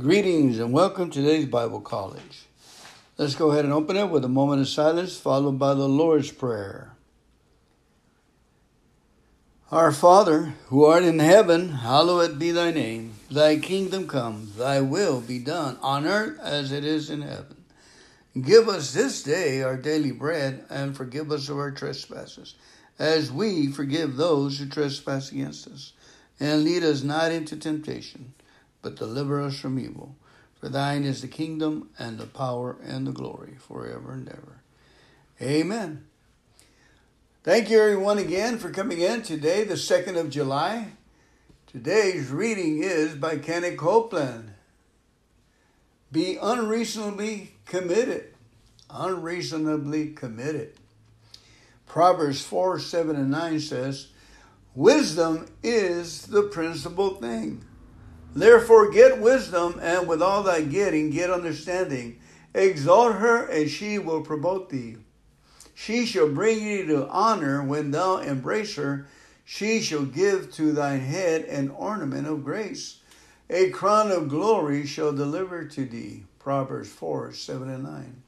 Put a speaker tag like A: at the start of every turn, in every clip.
A: Greetings and welcome to today's Bible College. Let's go ahead and open it with a moment of silence, followed by the Lord's Prayer. Our Father, who art in heaven, hallowed be thy name. Thy kingdom come, thy will be done, on earth as it is in heaven. Give us this day our daily bread, and forgive us of our trespasses, as we forgive those who trespass against us. And lead us not into temptation but deliver us from evil. For thine is the kingdom and the power and the glory forever and ever. Amen. Thank you, everyone, again for coming in today, the 2nd of July. Today's reading is by Kenneth Copeland. Be unreasonably committed. Unreasonably committed. Proverbs 4 7 and 9 says, Wisdom is the principal thing Therefore, get wisdom, and with all thy getting, get understanding. Exalt her, and she will promote thee. She shall bring thee to honor when thou embrace her. She shall give to thine head an ornament of grace. A crown of glory shall deliver to thee. Proverbs 4 7 and 9.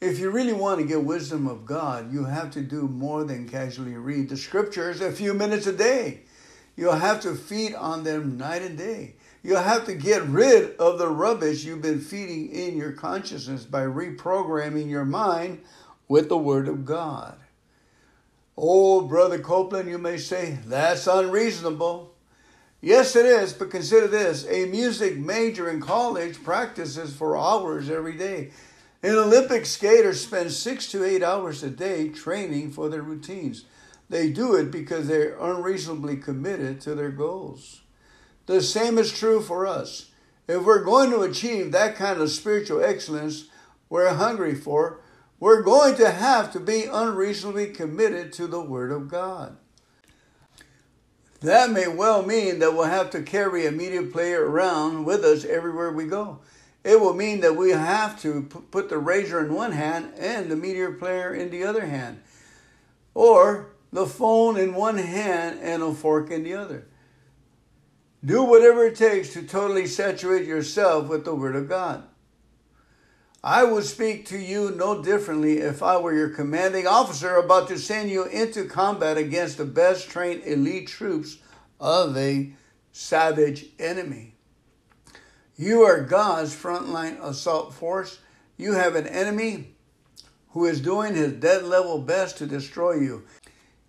A: If you really want to get wisdom of God, you have to do more than casually read the scriptures a few minutes a day. You'll have to feed on them night and day. You'll have to get rid of the rubbish you've been feeding in your consciousness by reprogramming your mind with the Word of God. Oh, Brother Copeland, you may say, that's unreasonable. Yes, it is, but consider this a music major in college practices for hours every day. An Olympic skater spends six to eight hours a day training for their routines. They do it because they're unreasonably committed to their goals. The same is true for us. If we're going to achieve that kind of spiritual excellence we're hungry for, we're going to have to be unreasonably committed to the Word of God. That may well mean that we'll have to carry a media player around with us everywhere we go. It will mean that we have to put the razor in one hand and the media player in the other hand. Or the phone in one hand and a fork in the other. Do whatever it takes to totally saturate yourself with the Word of God. I would speak to you no differently if I were your commanding officer about to send you into combat against the best trained elite troops of a savage enemy. You are God's frontline assault force. You have an enemy who is doing his dead level best to destroy you.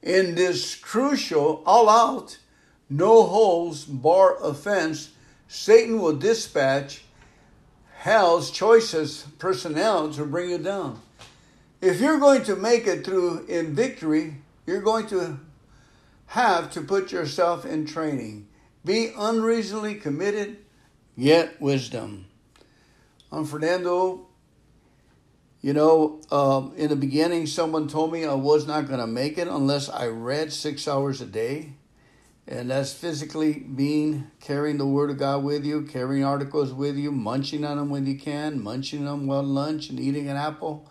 A: In this crucial, all out, no holes bar offense, Satan will dispatch hell's choicest personnel to bring you down. If you're going to make it through in victory, you're going to have to put yourself in training. Be unreasonably committed, yet wisdom. I'm Fernando you know, um, in the beginning, someone told me I was not going to make it unless I read six hours a day. And that's physically being carrying the Word of God with you, carrying articles with you, munching on them when you can, munching them while lunch and eating an apple,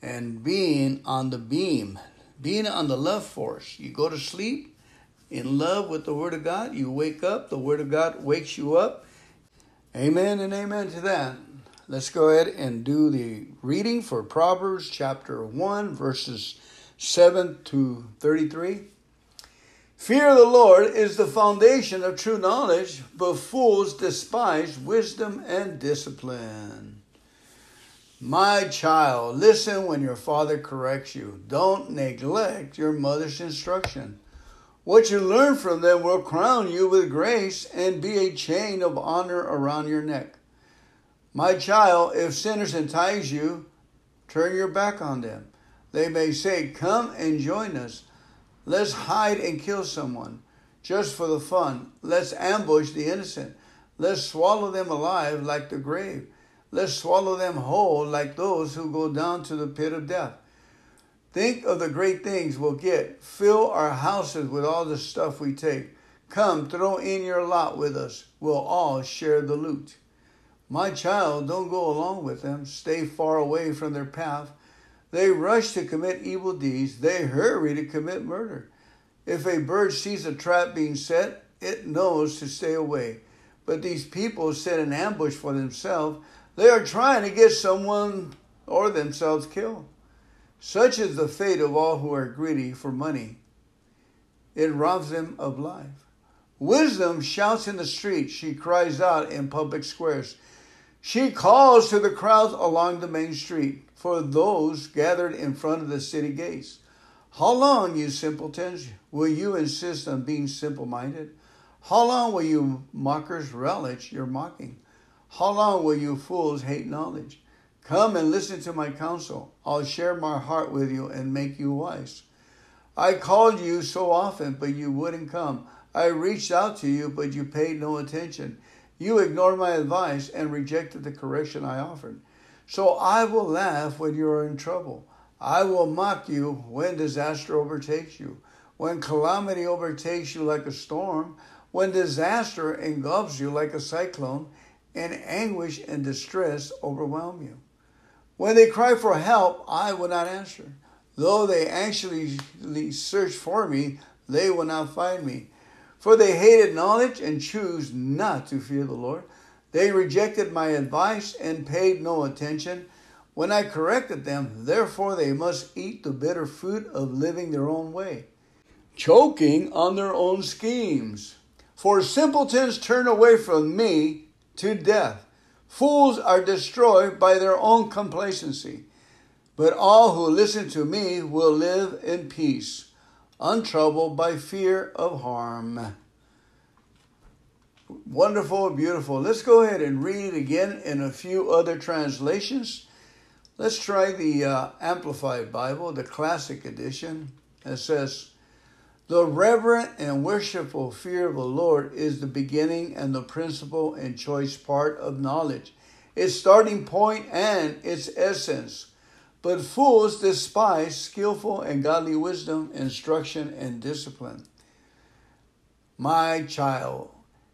A: and being on the beam, being on the love force. You go to sleep in love with the Word of God, you wake up, the Word of God wakes you up. Amen and amen to that. Let's go ahead and do the reading for Proverbs chapter 1, verses 7 to 33. Fear of the Lord is the foundation of true knowledge, but fools despise wisdom and discipline. My child, listen when your father corrects you. Don't neglect your mother's instruction. What you learn from them will crown you with grace and be a chain of honor around your neck. My child, if sinners entice you, turn your back on them. They may say, Come and join us. Let's hide and kill someone just for the fun. Let's ambush the innocent. Let's swallow them alive like the grave. Let's swallow them whole like those who go down to the pit of death. Think of the great things we'll get. Fill our houses with all the stuff we take. Come, throw in your lot with us. We'll all share the loot. My child, don't go along with them. Stay far away from their path. They rush to commit evil deeds. They hurry to commit murder. If a bird sees a trap being set, it knows to stay away. But these people set an ambush for themselves. They are trying to get someone or themselves killed. Such is the fate of all who are greedy for money. It robs them of life. Wisdom shouts in the streets. She cries out in public squares. She calls to the crowds along the main street for those gathered in front of the city gates. How long, you simpletons, will you insist on being simple minded? How long will you mockers relish your mocking? How long will you fools hate knowledge? Come and listen to my counsel. I'll share my heart with you and make you wise. I called you so often, but you wouldn't come. I reached out to you, but you paid no attention. You ignored my advice and rejected the correction I offered. So I will laugh when you are in trouble. I will mock you when disaster overtakes you, when calamity overtakes you like a storm, when disaster engulfs you like a cyclone, and anguish and distress overwhelm you. When they cry for help, I will not answer. Though they anxiously search for me, they will not find me. For they hated knowledge and choose not to fear the Lord. They rejected my advice and paid no attention when I corrected them. Therefore, they must eat the bitter fruit of living their own way, choking on their own schemes. For simpletons turn away from me to death. Fools are destroyed by their own complacency. But all who listen to me will live in peace untroubled by fear of harm. Wonderful, beautiful. Let's go ahead and read it again in a few other translations. Let's try the uh, Amplified Bible, the Classic Edition. It says, The reverent and worshipful fear of the Lord is the beginning and the principal and choice part of knowledge, its starting point and its essence. But fools despise skillful and godly wisdom, instruction, and discipline. My child,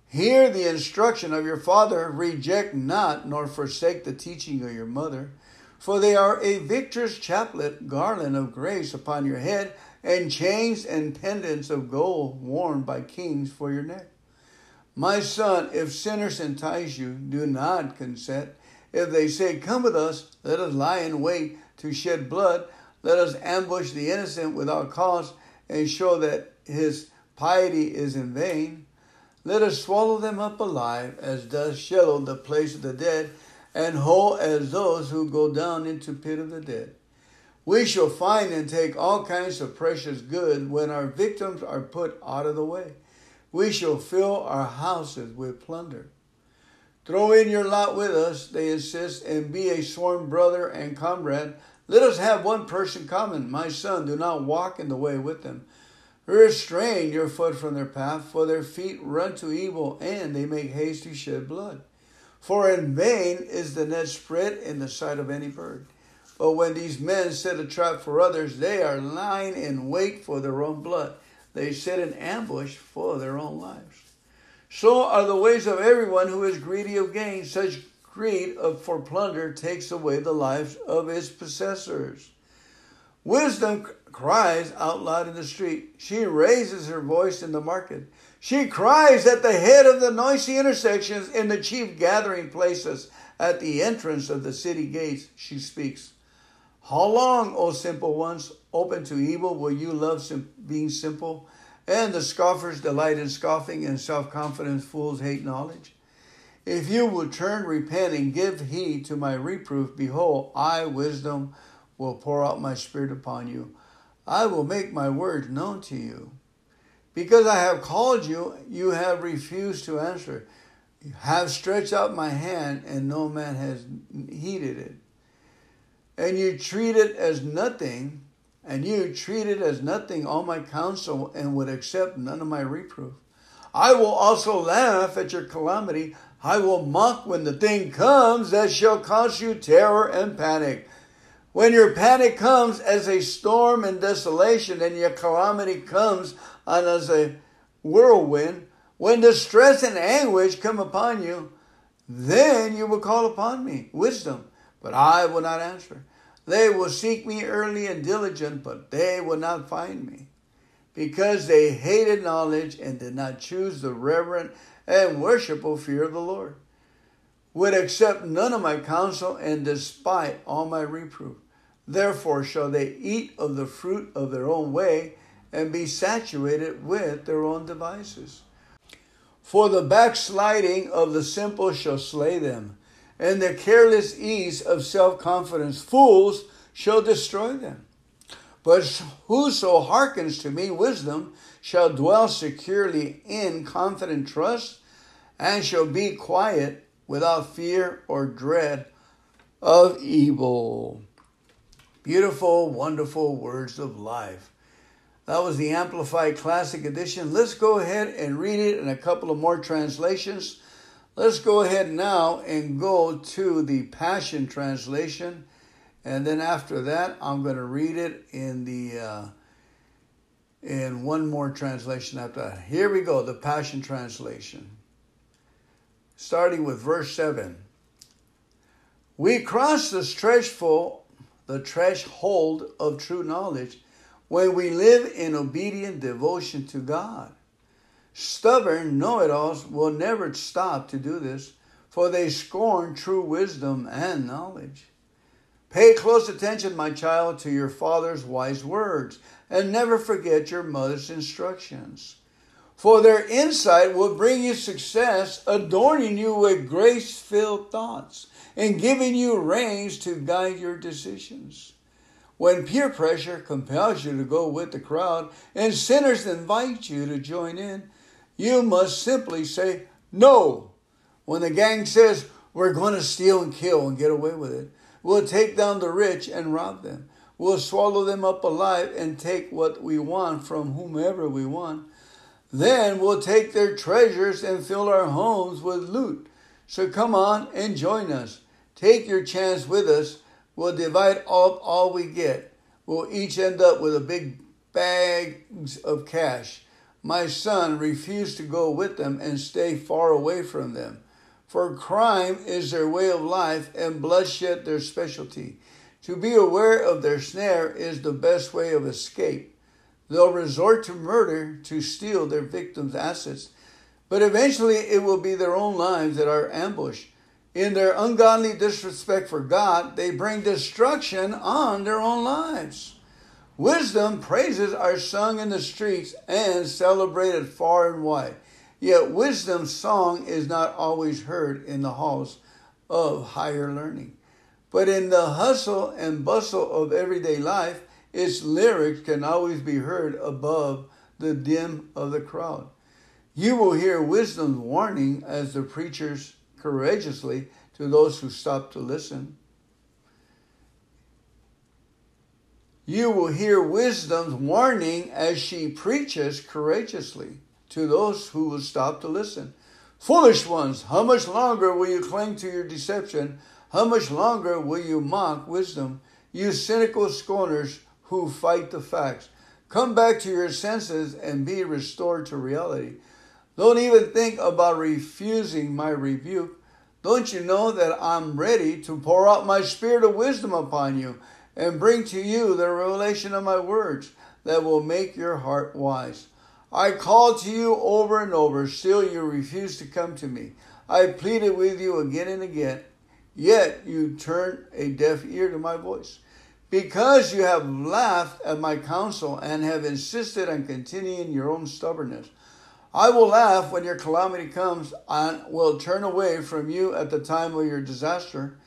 A: hear the instruction of your father, reject not nor forsake the teaching of your mother, for they are a victor's chaplet, garland of grace upon your head, and chains and pendants of gold worn by kings for your neck. My son, if sinners entice you, do not consent. If they say, Come with us, let us lie in wait to shed blood. Let us ambush the innocent without cause and show that his piety is in vain. Let us swallow them up alive, as does Sheol the place of the dead, and whole as those who go down into pit of the dead. We shall find and take all kinds of precious good when our victims are put out of the way. We shall fill our houses with plunder. Throw in your lot with us, they insist, and be a sworn brother and comrade let us have one person common. My son, do not walk in the way with them. Restrain your foot from their path, for their feet run to evil, and they make haste to shed blood. For in vain is the net spread in the sight of any bird. But when these men set a trap for others, they are lying in wait for their own blood. They set an ambush for their own lives. So are the ways of everyone who is greedy of gain. Such greed for plunder takes away the lives of its possessors. Wisdom cries out loud in the street. She raises her voice in the market. She cries at the head of the noisy intersections in the chief gathering places. At the entrance of the city gates, she speaks. How long, O simple ones, open to evil, will you love sim- being simple? And the scoffers delight in scoffing, and self confident fools hate knowledge. If you will turn, repent, and give heed to my reproof, behold, I, wisdom, will pour out my spirit upon you. I will make my words known to you. Because I have called you, you have refused to answer. You have stretched out my hand, and no man has heeded it. And you treat it as nothing, and you treat it as nothing all my counsel, and would accept none of my reproof. I will also laugh at your calamity. I will mock when the thing comes that shall cause you terror and panic. When your panic comes as a storm and desolation, and your calamity comes on as a whirlwind, when distress and anguish come upon you, then you will call upon me, wisdom, but I will not answer. They will seek me early and diligent, but they will not find me. because they hated knowledge and did not choose the reverent and worshipful fear of the Lord, would accept none of my counsel and despite all my reproof. Therefore shall they eat of the fruit of their own way and be saturated with their own devices. For the backsliding of the simple shall slay them, and the careless ease of self confidence fools shall destroy them. But whoso hearkens to me, wisdom, shall dwell securely in confident trust, and shall be quiet without fear or dread of evil. Beautiful, wonderful words of life. That was the Amplified Classic Edition. Let's go ahead and read it in a couple of more translations. Let's go ahead now and go to the Passion Translation. And then after that, I'm going to read it in the uh, in one more translation after that. Here we go, the Passion Translation. Starting with verse 7. We cross the threshold, the threshold of true knowledge when we live in obedient devotion to God. Stubborn know it alls will never stop to do this, for they scorn true wisdom and knowledge. Pay close attention, my child, to your father's wise words, and never forget your mother's instructions. For their insight will bring you success, adorning you with grace filled thoughts, and giving you reins to guide your decisions. When peer pressure compels you to go with the crowd and sinners invite you to join in, you must simply say no. When the gang says, we're going to steal and kill and get away with it, we'll take down the rich and rob them. We'll swallow them up alive and take what we want from whomever we want. Then we'll take their treasures and fill our homes with loot. So come on and join us. Take your chance with us We'll divide up all we get. We'll each end up with a big bags of cash. My son refused to go with them and stay far away from them. For crime is their way of life and bloodshed their specialty. To be aware of their snare is the best way of escape. They'll resort to murder to steal their victims' assets, but eventually it will be their own lives that are ambushed. In their ungodly disrespect for God, they bring destruction on their own lives. Wisdom praises are sung in the streets and celebrated far and wide. Yet wisdom's song is not always heard in the halls of higher learning. But in the hustle and bustle of everyday life, its lyrics can always be heard above the din of the crowd. You will hear wisdom's warning as the preachers courageously to those who stop to listen. You will hear wisdom's warning as she preaches courageously to those who will stop to listen. Foolish ones, how much longer will you cling to your deception? How much longer will you mock wisdom? You cynical scorners who fight the facts. Come back to your senses and be restored to reality. Don't even think about refusing my rebuke. Don't you know that I'm ready to pour out my spirit of wisdom upon you and bring to you the revelation of my words that will make your heart wise? I called to you over and over, still you refused to come to me. I pleaded with you again and again, yet you turn a deaf ear to my voice. Because you have laughed at my counsel and have insisted on continuing your own stubbornness, I will laugh when your calamity comes and will turn away from you at the time of your disaster.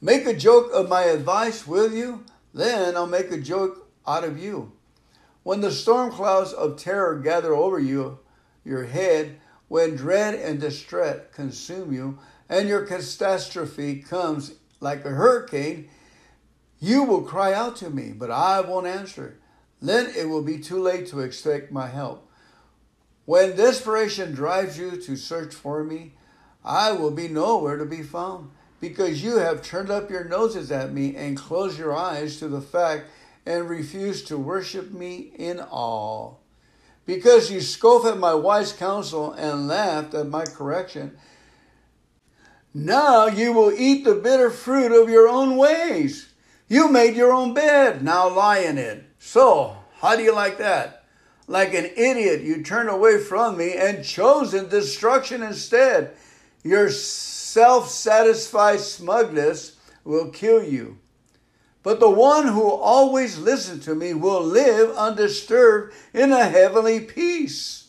A: Make a joke of my advice, will you? Then I'll make a joke out of you. When the storm clouds of terror gather over you, your head, when dread and distress consume you, and your catastrophe comes like a hurricane, you will cry out to me, but I won't answer. Then it will be too late to expect my help. When desperation drives you to search for me, I will be nowhere to be found, because you have turned up your noses at me and closed your eyes to the fact and refused to worship me in awe. Because you scoff at my wise counsel and laughed at my correction, now you will eat the bitter fruit of your own ways. You made your own bed, now lie in it. So, how do you like that? Like an idiot, you turn away from me and chosen destruction instead. Your self satisfied smugness will kill you. But the one who always listens to me will live undisturbed in a heavenly peace,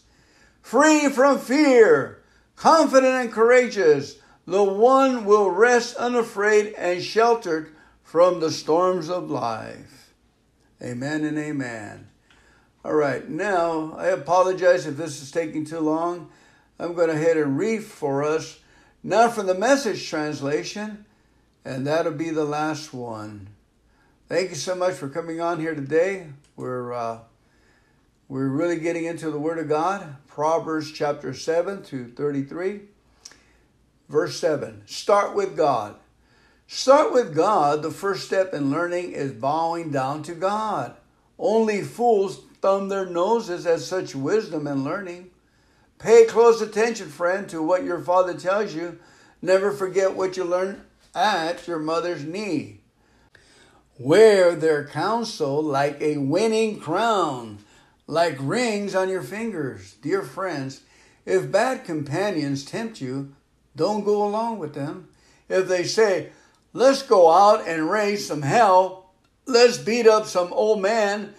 A: free from fear, confident and courageous. The one will rest unafraid and sheltered from the storms of life. Amen and amen. All right, now I apologize if this is taking too long. I'm going to head and read for us, now from the message translation, and that'll be the last one. Thank you so much for coming on here today. We're uh, we're really getting into the Word of God, Proverbs chapter 7 to 33. Verse 7 Start with God. Start with God. The first step in learning is bowing down to God. Only fools thumb their noses at such wisdom and learning. Pay close attention, friend, to what your father tells you. Never forget what you learned at your mother's knee. Wear their counsel like a winning crown, like rings on your fingers. Dear friends, if bad companions tempt you, don't go along with them. If they say, let's go out and raise some hell, let's beat up some old man,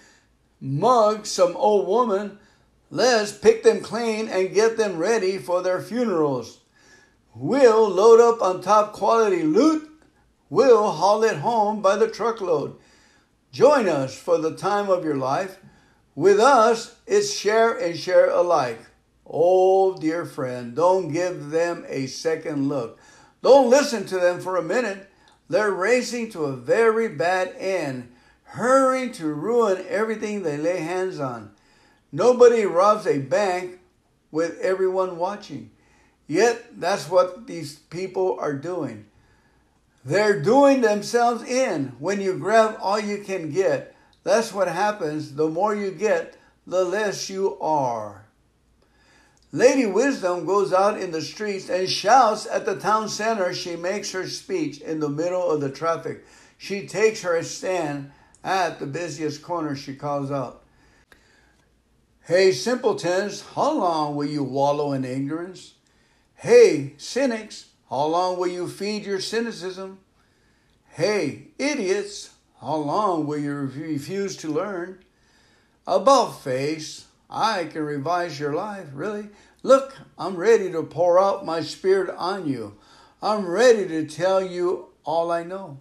A: mug some old woman, let's pick them clean and get them ready for their funerals. We'll load up on top quality loot We'll haul it home by the truckload. Join us for the time of your life. With us, it's share and share alike. Oh, dear friend, don't give them a second look. Don't listen to them for a minute. They're racing to a very bad end, hurrying to ruin everything they lay hands on. Nobody robs a bank with everyone watching. Yet, that's what these people are doing. They're doing themselves in when you grab all you can get. That's what happens. The more you get, the less you are. Lady Wisdom goes out in the streets and shouts at the town center. She makes her speech in the middle of the traffic. She takes her stand at the busiest corner. She calls out, Hey, simpletons, how long will you wallow in ignorance? Hey, cynics, how long will you feed your cynicism? Hey, idiots, how long will you refuse to learn? About face, I can revise your life, really. Look, I'm ready to pour out my spirit on you. I'm ready to tell you all I know.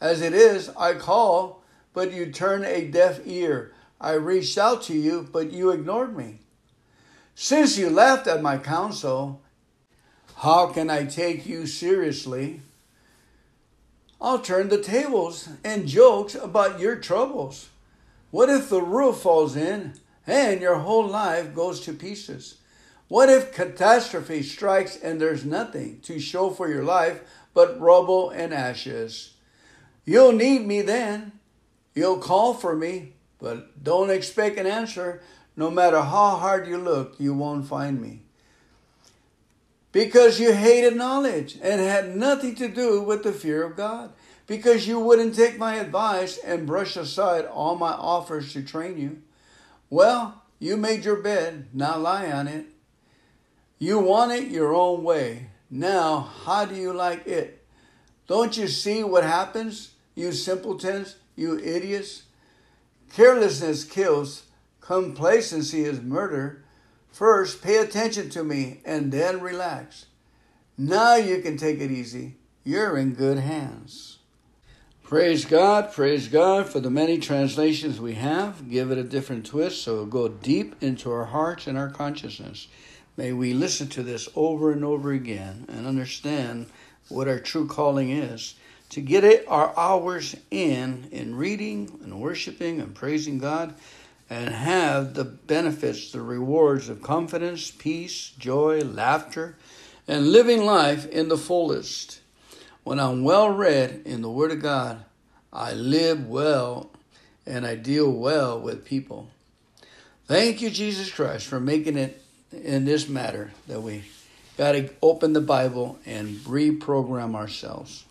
A: As it is, I call, but you turn a deaf ear. I reached out to you, but you ignored me. Since you laughed at my counsel how can I take you seriously? I'll turn the tables and jokes about your troubles. What if the roof falls in and your whole life goes to pieces? What if catastrophe strikes and there's nothing to show for your life but rubble and ashes? You'll need me then. You'll call for me, but don't expect an answer. No matter how hard you look, you won't find me because you hated knowledge and had nothing to do with the fear of God, because you wouldn't take my advice and brush aside all my offers to train you. Well, you made your bed, now lie on it. You want it your own way. Now, how do you like it? Don't you see what happens, you simpletons, you idiots? Carelessness kills, complacency is murder. First, pay attention to me and then relax. Now you can take it easy. You're in good hands. Praise God, praise God for the many translations we have. Give it a different twist so it'll go deep into our hearts and our consciousness. May we listen to this over and over again and understand what our true calling is. To get it our hours in in reading and worshiping and praising God and have the benefits, the rewards of confidence, peace, joy, laughter, and living life in the fullest. When I'm well read in the Word of God, I live well and I deal well with people. Thank you, Jesus Christ, for making it in this matter that we got to open the Bible and reprogram ourselves.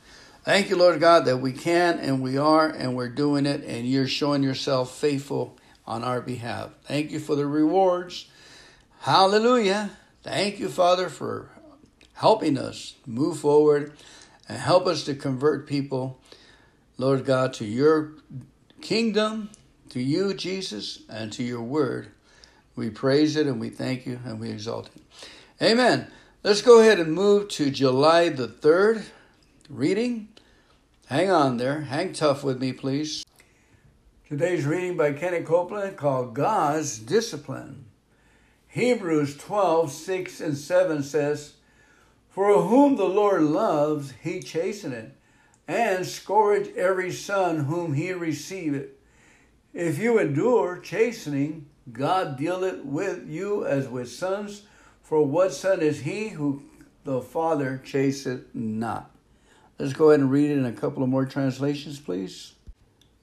A: Thank you, Lord God, that we can and we are and we're doing it, and you're showing yourself faithful on our behalf. Thank you for the rewards. Hallelujah. Thank you, Father, for helping us move forward and help us to convert people, Lord God, to your kingdom, to you, Jesus, and to your word. We praise it and we thank you and we exalt it. Amen. Let's go ahead and move to July the 3rd reading. Hang on there. Hang tough with me, please. Today's reading by Kenny Copeland called God's Discipline. Hebrews 12, 6 and 7 says, For whom the Lord loves, he chasteneth, and scourge every son whom he receiveth. If you endure chastening, God dealeth with you as with sons. For what son is he who the Father chaseth not? Let's go ahead and read it in a couple of more translations, please.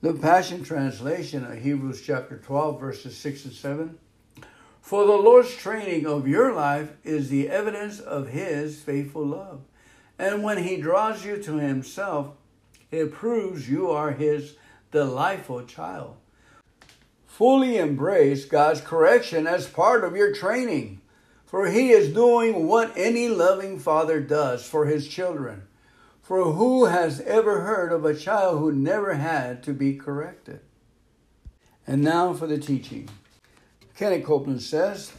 A: The Passion Translation of Hebrews chapter 12, verses 6 and 7. For the Lord's training of your life is the evidence of his faithful love. And when he draws you to himself, it proves you are his delightful child. Fully embrace God's correction as part of your training. For he is doing what any loving father does for his children. For who has ever heard of a child who never had to be corrected? And now for the teaching. Kenny Copeland says,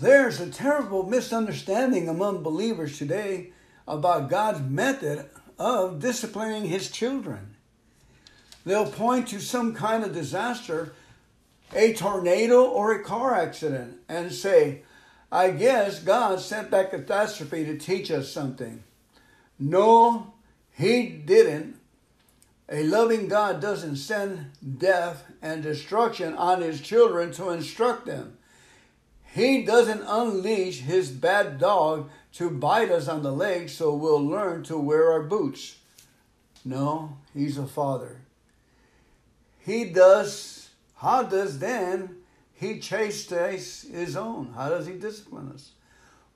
A: There's a terrible misunderstanding among believers today about God's method of disciplining his children. They'll point to some kind of disaster, a tornado or a car accident, and say, I guess God sent that catastrophe to teach us something. No, He didn't. A loving God doesn't send death and destruction on His children to instruct them. He doesn't unleash His bad dog to bite us on the leg so we'll learn to wear our boots. No, He's a Father. He does, how does then he chastises his own. How does he discipline us?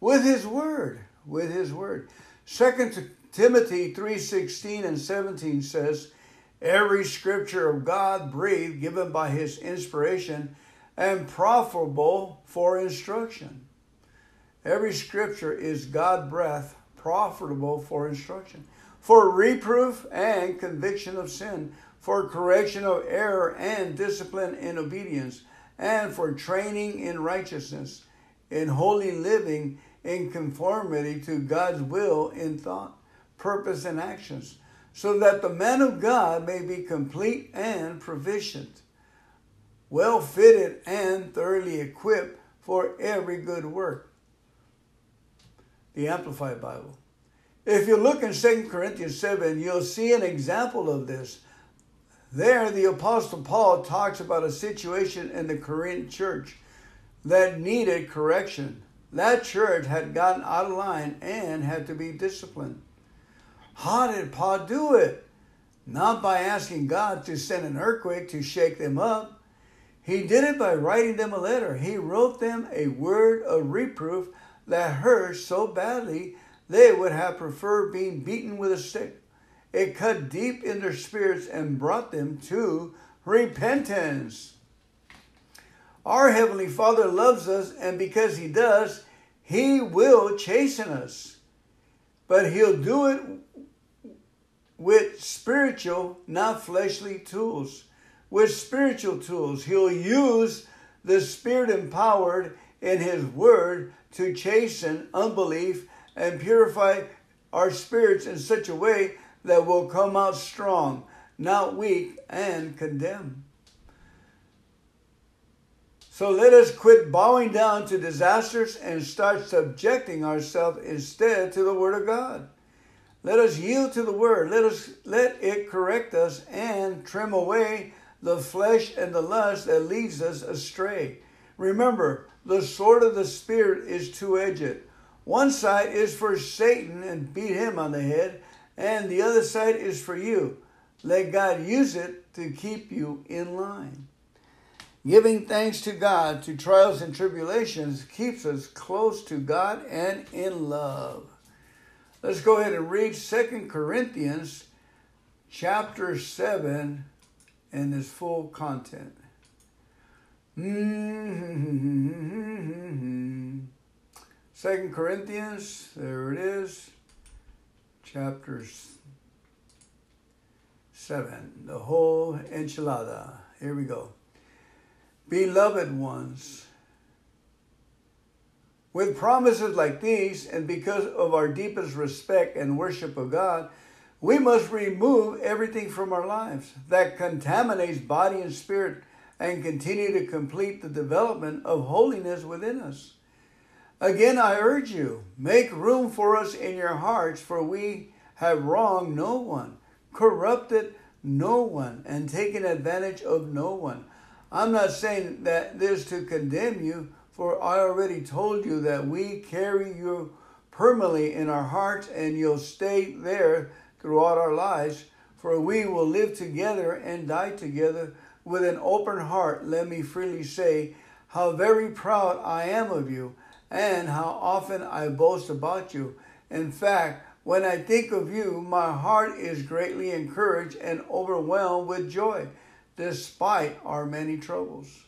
A: With his word. With his word. Second Timothy 3:16 and 17 says, Every scripture of God breathed, given by his inspiration, and profitable for instruction. Every scripture is God breath, profitable for instruction, for reproof and conviction of sin, for correction of error and discipline in obedience and for training in righteousness, in holy living, in conformity to God's will in thought, purpose, and actions, so that the man of God may be complete and proficient, well fitted and thoroughly equipped for every good work. The Amplified Bible. If you look in 2 Corinthians 7, you'll see an example of this there, the Apostle Paul talks about a situation in the Corinth church that needed correction. That church had gotten out of line and had to be disciplined. How did Paul do it? Not by asking God to send an earthquake to shake them up. He did it by writing them a letter. He wrote them a word of reproof that hurt so badly they would have preferred being beaten with a stick. It cut deep in their spirits and brought them to repentance. Our Heavenly Father loves us, and because He does, He will chasten us. But He'll do it with spiritual, not fleshly tools. With spiritual tools. He'll use the Spirit empowered in His Word to chasten unbelief and purify our spirits in such a way that we'll come out strong, not weak and condemned. So let us quit bowing down to disasters and start subjecting ourselves instead to the Word of God. Let us yield to the Word. Let us let it correct us and trim away the flesh and the lust that leads us astray. Remember, the sword of the Spirit is two-edged. One side is for Satan and beat him on the head, and the other side is for you. Let God use it to keep you in line. Giving thanks to God to trials and tribulations keeps us close to God and in love. Let's go ahead and read Second Corinthians chapter 7 in its full content. Mm-hmm. Second Corinthians, there it is, chapters 7, the whole enchilada. Here we go. Beloved ones, with promises like these, and because of our deepest respect and worship of God, we must remove everything from our lives that contaminates body and spirit and continue to complete the development of holiness within us. Again, I urge you, make room for us in your hearts, for we have wronged no one, corrupted no one, and taken advantage of no one. I'm not saying that this to condemn you, for I already told you that we carry you permanently in our hearts and you'll stay there throughout our lives, for we will live together and die together with an open heart, let me freely say how very proud I am of you and how often I boast about you. In fact, when I think of you, my heart is greatly encouraged and overwhelmed with joy, despite our many troubles.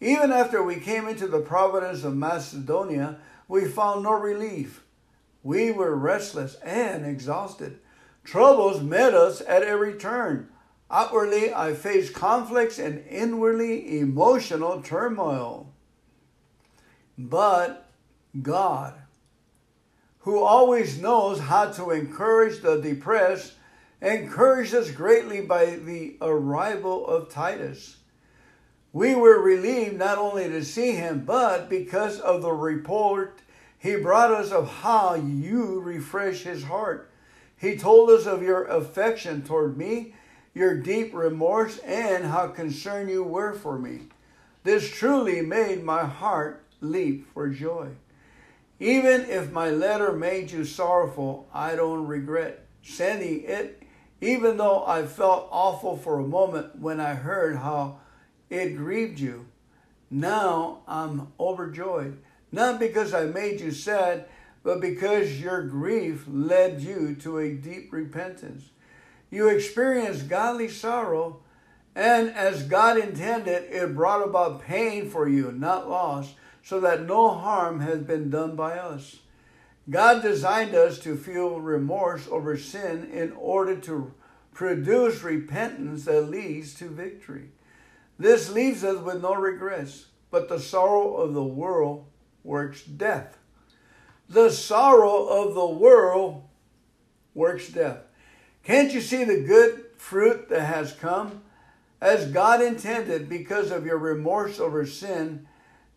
A: Even after we came into the province of Macedonia, we found no relief. We were restless and exhausted. Troubles met us at every turn Outwardly, I faced conflicts and inwardly emotional turmoil. But God, who always knows how to encourage the depressed, encouraged us greatly by the arrival of Titus. We were relieved not only to see him, but because of the report he brought us of how you refresh his heart. He told us of your affection toward me your deep remorse, and how concerned you were for me. This truly made my heart leap for joy. Even if my letter made you sorrowful, I don't regret sending it, even though I felt awful for a moment when I heard how it grieved you. Now I'm overjoyed, not because I made you sad, but because your grief led you to a deep repentance you experienced godly sorrow, and as God intended, it brought about pain for you, not loss, so that no harm has been done by us. God designed us to feel remorse over sin in order to produce repentance that leads to victory. This leaves us with no regrets, but the sorrow of the world works death. The sorrow of the world works death. Can't you see the good fruit that has come? As God intended, because of your remorse over sin,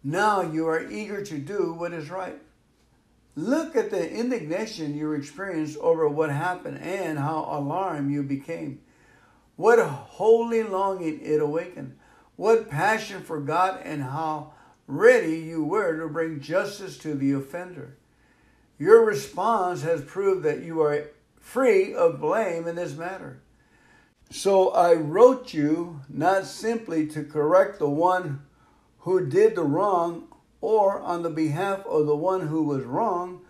A: now you are eager to do what is right. Look at the indignation you experienced over what happened and how alarmed you became. What holy longing it awakened. What passion for God and how ready you were to bring justice to the offender. Your response has proved that you are free of blame in this matter. So I wrote you not simply to correct the one who did the wrong or on the behalf of the one who was wrong,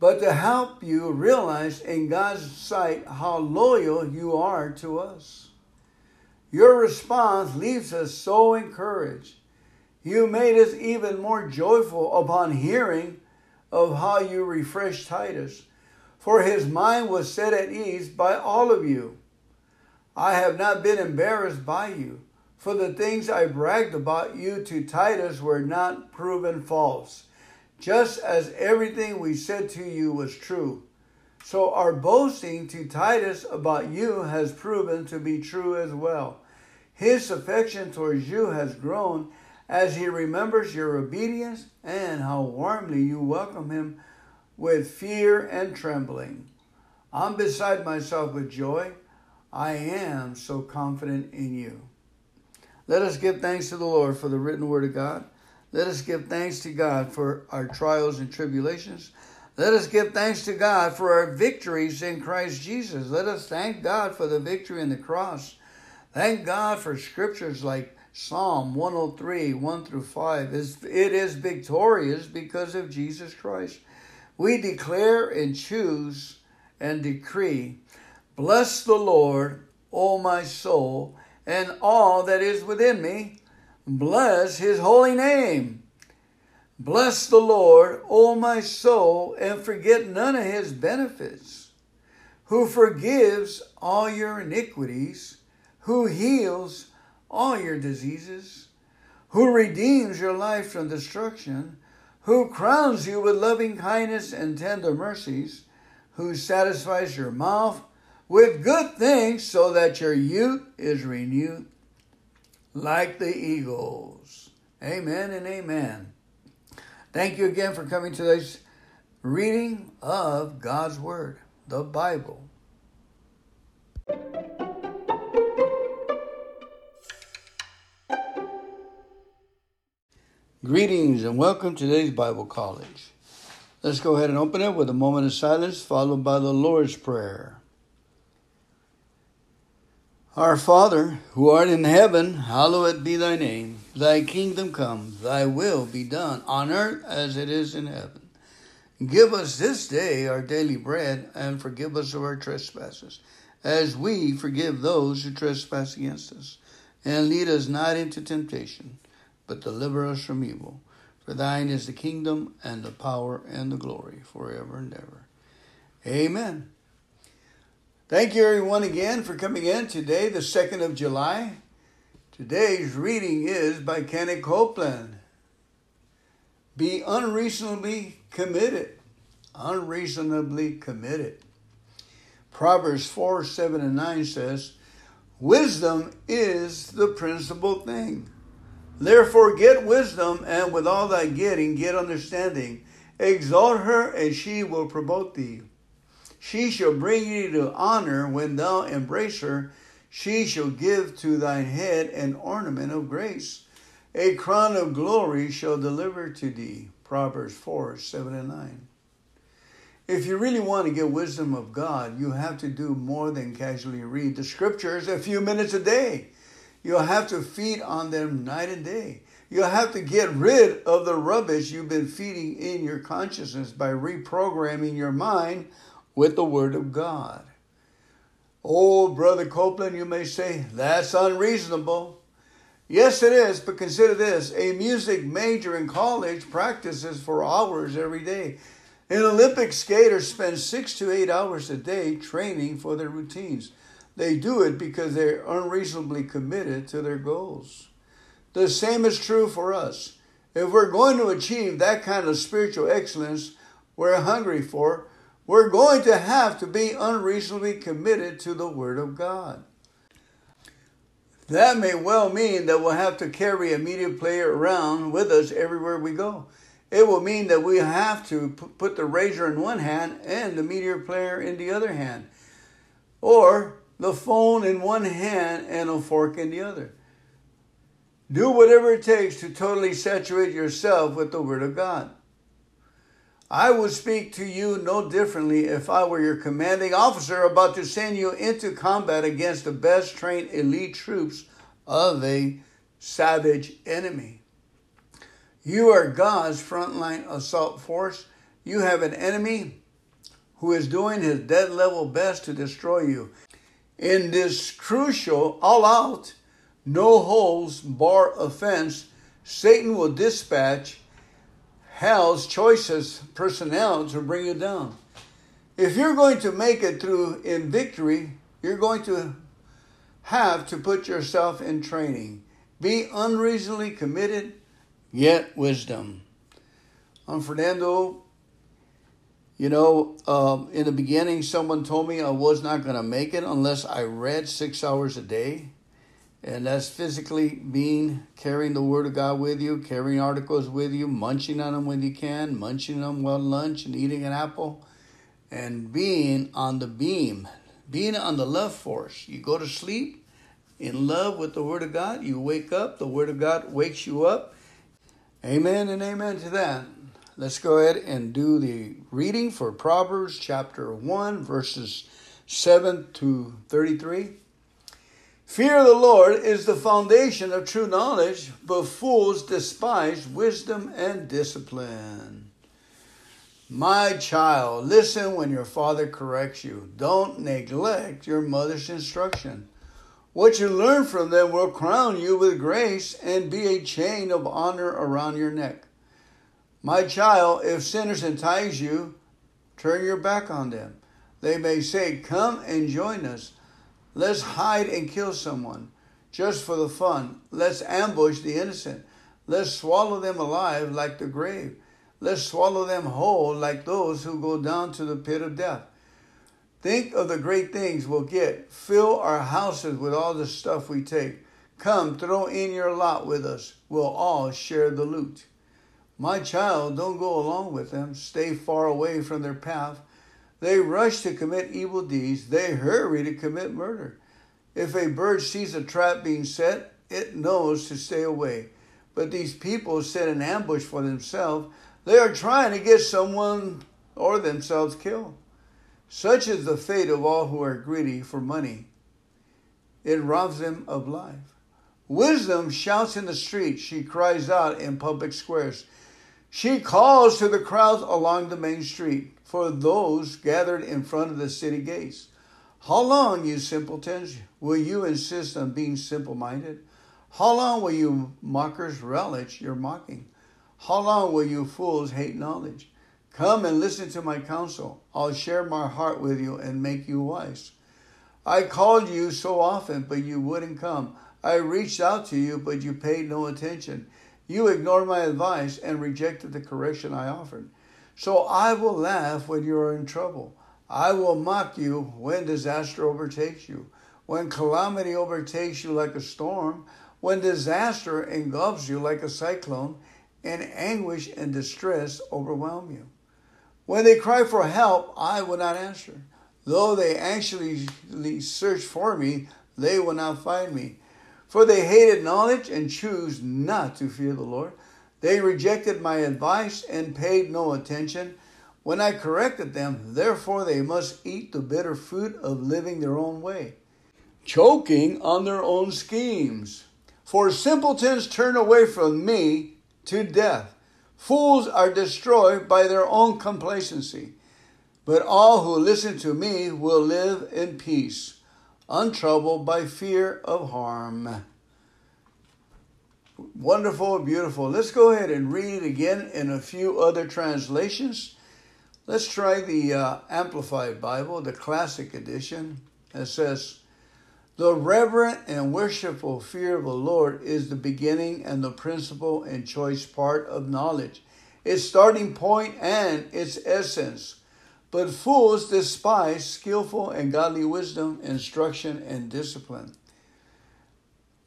A: but to help you realize in God's sight how loyal you are to us. Your response leaves us so encouraged. You made us even more joyful upon hearing of how you refreshed Titus for his mind was set at ease by all of you. I have not been embarrassed by you, for the things I bragged about you to Titus were not proven false, just as everything we said to you was true. So our boasting to Titus about you has proven to be true as well. His affection towards you has grown as he remembers your obedience and how warmly you welcome him with fear and trembling. I'm beside myself with joy. I am so confident in you. Let us give thanks to the Lord for the written word of God. Let us give thanks to God for our trials and tribulations. Let us give thanks to God for our victories in Christ Jesus. Let us thank God for the victory in the cross. Thank God for scriptures like Psalm 103, 1 through 5. It is victorious because of Jesus Christ. We declare and choose and decree Bless the Lord, O my soul, and all that is within me. Bless his holy name. Bless the Lord, O my soul, and forget none of his benefits, who forgives all your iniquities, who heals all your diseases, who redeems your life from destruction, who crowns you with loving kindness and tender mercies, who satisfies your mouth with good things so that your youth is renewed like the eagles. Amen and amen. Thank you again for coming to this reading of God's Word, the Bible. Greetings and welcome to today's Bible College. Let's go ahead and open it with a moment of silence, followed by the Lord's Prayer. Our Father, who art in heaven, hallowed be thy name. Thy kingdom come, thy will be done, on earth as it is in heaven. Give us this day our daily bread, and forgive us of our trespasses, as we forgive those who trespass against us. And lead us not into temptation but deliver us from evil. For thine is the kingdom and the power and the glory forever and ever. Amen. Thank you, everyone, again for coming in today, the 2nd of July. Today's reading is by Kenneth Copeland. Be unreasonably committed. Unreasonably committed. Proverbs 4 7 and 9 says, Wisdom is the principal thing Therefore, get wisdom, and with all thy getting, get understanding. Exalt her, and she will promote thee. She shall bring thee to honor when thou embrace her. She shall give to thine head an ornament of grace. A crown of glory shall deliver to thee. Proverbs 4 7 and 9. If you really want to get wisdom of God, you have to do more than casually read the scriptures a few minutes a day. You'll have to feed on them night and day. You'll have to get rid of the rubbish you've been feeding in your consciousness by reprogramming your mind with the Word of God. Oh, Brother Copeland, you may say, that's unreasonable. Yes, it is, but consider this a music major in college practices for hours every day. An Olympic skater spends six to eight hours a day training for their routines. They do it because they're unreasonably committed to their goals. The same is true for us. If we're going to achieve that kind of spiritual excellence we're hungry for, we're going to have to be unreasonably committed to the Word of God. That may well mean that we'll have to carry a media player around with us everywhere we go. It will mean that we have to put the razor in one hand and the media player in the other hand. Or the phone in one hand and a fork in the other. Do whatever it takes to totally saturate yourself with the Word of God. I would speak to you no differently if I were your commanding officer about to send you into combat against the best trained elite troops of a savage enemy. You are God's frontline assault force. You have an enemy who is doing his dead level best to destroy you. In this crucial, all out, no holds bar offense, Satan will dispatch hell's choicest personnel to bring you down. If you're going to make it through in victory, you're going to have to put yourself in training. Be unreasonably committed, yet wisdom. I'm Fernando you know, um, in the beginning, someone told me I was not going to make it unless I read six hours a day. And that's physically being carrying the Word of God with you, carrying articles with you, munching on them when you can, munching them while lunch and eating an apple, and being on the beam, being on the love force. You go to sleep in love with the Word of God, you wake up, the Word of God wakes you up. Amen and amen to that. Let's go ahead and do the reading for Proverbs chapter 1, verses 7 to 33. Fear of the Lord is the foundation of true knowledge, but fools despise wisdom and discipline. My child, listen when your father corrects you. Don't neglect your mother's instruction. What you learn from them will crown you with grace and be a chain of honor around your neck. My child, if sinners entice you, turn your back on them. They may say, Come and join us. Let's hide and kill someone just for the fun. Let's ambush the innocent. Let's swallow them alive like the grave. Let's swallow them whole like those who go down to the pit of death. Think of the great things we'll get. Fill our houses with all the stuff we take. Come, throw in your lot with us. We'll all share the loot. My child, don't go along with them. Stay far away from their path. They rush to commit evil deeds. They hurry to commit murder. If a bird sees a trap being set, it knows to stay away. But these people set an ambush for themselves. They are trying to get someone or themselves killed. Such is the fate of all who are greedy for money. It robs them of life. Wisdom shouts in the street. She cries out in public squares. She calls to the crowds along the main street for those gathered in front of the city gates. How long, you simpletons, will you insist on being simple minded? How long will you mockers relish your mocking? How long will you fools hate knowledge? Come and listen to my counsel. I'll share my heart with you and make you wise. I called you so often, but you wouldn't come. I reached out to you, but you paid no attention. You ignored my advice and rejected the correction I offered. So I will laugh when you are in trouble. I will mock you when disaster overtakes you, when calamity overtakes you like a storm, when disaster engulfs you like a cyclone, and anguish and distress overwhelm you. When they cry for help, I will not answer. Though they anxiously search for me, they will not find me. For they hated knowledge and choose not to fear the Lord. They rejected my advice and paid no attention when I corrected them, therefore they must eat the bitter fruit of living their own way, choking on their own schemes. For simpletons turn away from me to death. Fools are destroyed by their own complacency. But all who listen to me will live in peace, untroubled by fear of harm. Wonderful, beautiful. Let's go ahead and read it again in a few other translations. Let's try the uh, Amplified Bible, the Classic Edition. It says, The reverent and worshipful fear of the Lord is the beginning and the principal and choice part of knowledge, its starting point and its essence. But fools despise skillful and godly wisdom, instruction, and discipline.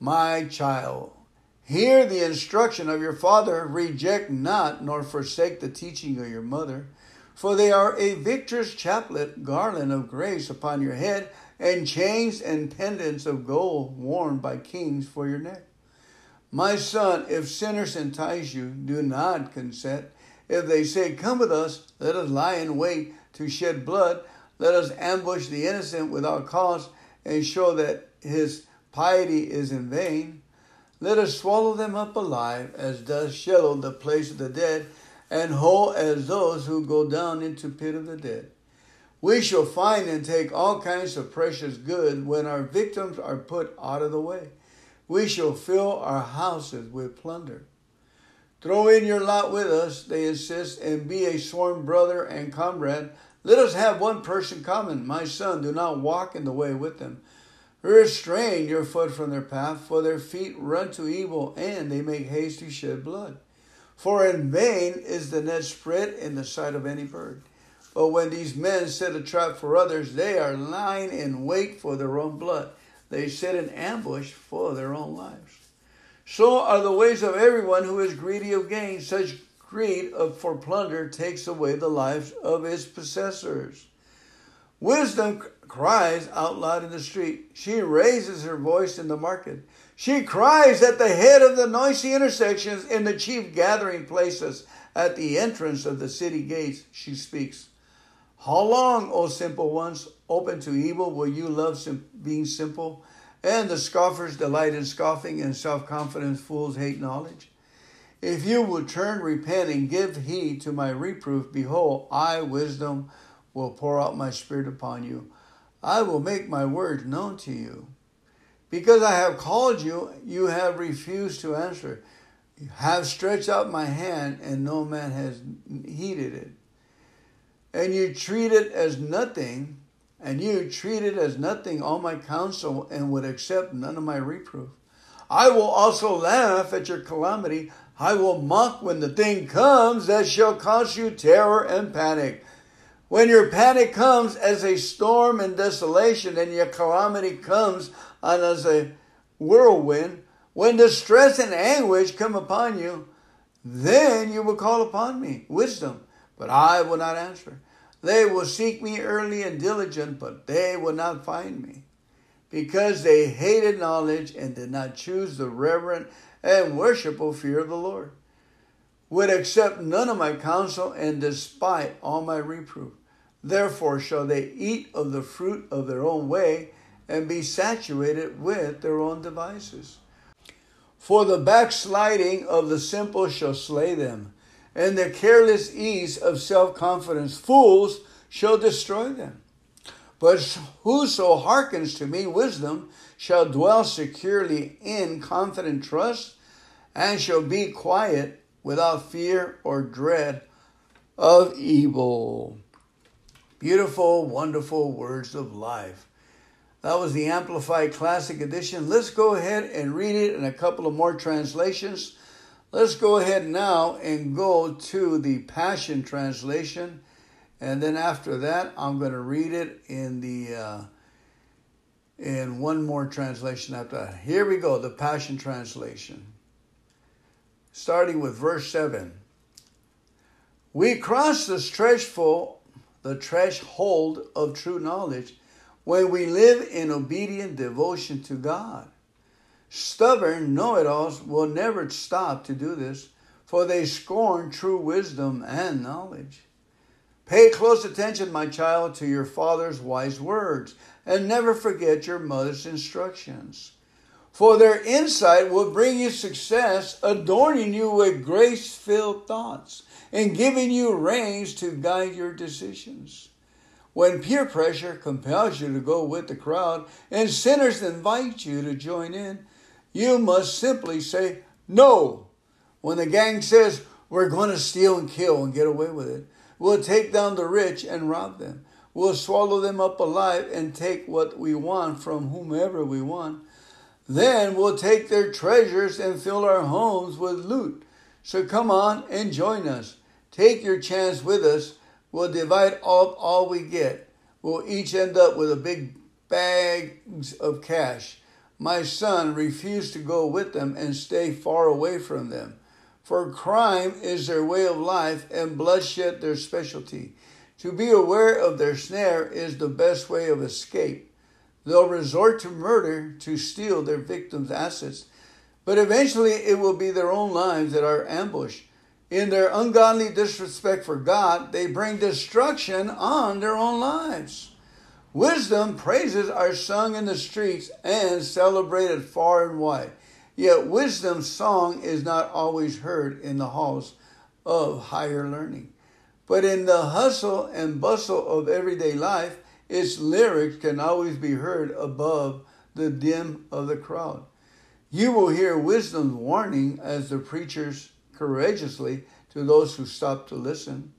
A: My child, hear the instruction of your father, reject not nor forsake the teaching of your mother for they are a victor's chaplet, garland of grace upon your head, and chains and pendants of gold worn by kings for your neck. My son, if sinners entice you, do not consent. If they say, Come with us, let us lie in wait to shed blood, let us ambush the innocent without cause, and show that his piety is in vain. Let us swallow them up alive, as does Sheol the place of the dead, and whole as those who go down into pit of the dead. We shall find and take all kinds of precious good when our victims are put out of the way. We shall fill our houses with plunder. Throw in your lot with us, they insist, and be a sworn brother and comrade. Let us have one person common. My son, do not walk in the way with them. Restrain your foot from their path, for their feet run to evil, and they make haste to shed blood. For in vain is the net spread in the sight of any bird. But when these men set a trap for others, they are lying in wait for their own blood. They set an ambush for their own lives. So are the ways of everyone who is greedy of gain. Such greed of, for plunder takes away the lives of its possessors. Wisdom cries out loud in the street. She raises her voice in the market. She cries at the head of the noisy intersections in the chief gathering places at the entrance of the city gates. She speaks. How long, O simple ones, open to evil, will you love sim- being simple? And the scoffers delight in scoffing, and self confident fools hate knowledge. If you will turn, repent, and give heed to my reproof, behold, I, wisdom, will pour out my spirit upon you. I will make my words known to you. Because I have called you, you have refused to answer. You have stretched out my hand, and no man has heeded it. And you treat it as nothing, and you treat it as nothing all my counsel, and would accept none of my reproof. I will also laugh at your calamity. I will mock when the thing comes that shall cause you terror and panic. When your panic comes as a storm and desolation, and your calamity comes on as a whirlwind, when distress and anguish come upon you, then you will call upon me, wisdom, but I will not answer. They will seek me early and diligent, but they will not find me, because they hated knowledge and did not choose the reverent and worshipful fear of the Lord would accept none of my counsel and despite all my reproof. Therefore shall they eat of the fruit of their own way and be saturated with their own devices. For the backsliding of the simple shall slay them, and the careless ease of self confidence fools shall destroy them. But whoso hearkens to me, wisdom, shall dwell securely in confident trust, and shall be quiet without fear or dread of evil. Beautiful, wonderful words of life. That was the Amplified Classic Edition. Let's go ahead and read it in a couple of more translations. Let's go ahead now and go to the Passion Translation. And then after that, I'm going to read it in the uh, in one more translation after that. Here we go, the Passion Translation starting with verse 7. We cross the threshold, the threshold of true knowledge when we live in obedient devotion to God. Stubborn know it alls will never stop to do this, for they scorn true wisdom and knowledge. Pay close attention, my child, to your father's wise words, and never forget your mother's instructions for their insight will bring you success, adorning you with grace filled thoughts and giving you reins to guide your decisions. When peer pressure compels you to go with the crowd and sinners invite you to join in, you must simply say no. When the gang says, We're going to steal and kill and get away with it, we'll take down the rich and rob them. We'll swallow them up alive and take what we want from whomever we want. Then we'll take their treasures and fill our homes with loot. So come on and join us. Take your chance with us. We'll divide up all we get. We'll each end up with a big bags of cash. My son refused to go with them and stay far away from them. For crime is their way of life and bloodshed their specialty. To be aware of their snare is the best way of escape. They'll resort to murder to steal their victims' assets, but eventually it will be their own lives that are ambushed. In their ungodly disrespect for God, they bring destruction on their own lives. Wisdom praises are sung in the streets and celebrated far and wide. Yet wisdom's song is not always heard in the halls of higher learning. But in the hustle and bustle of everyday life, its lyrics can always be heard above the din of the crowd. You will hear wisdom's warning as the preachers courageously to those who stop to listen.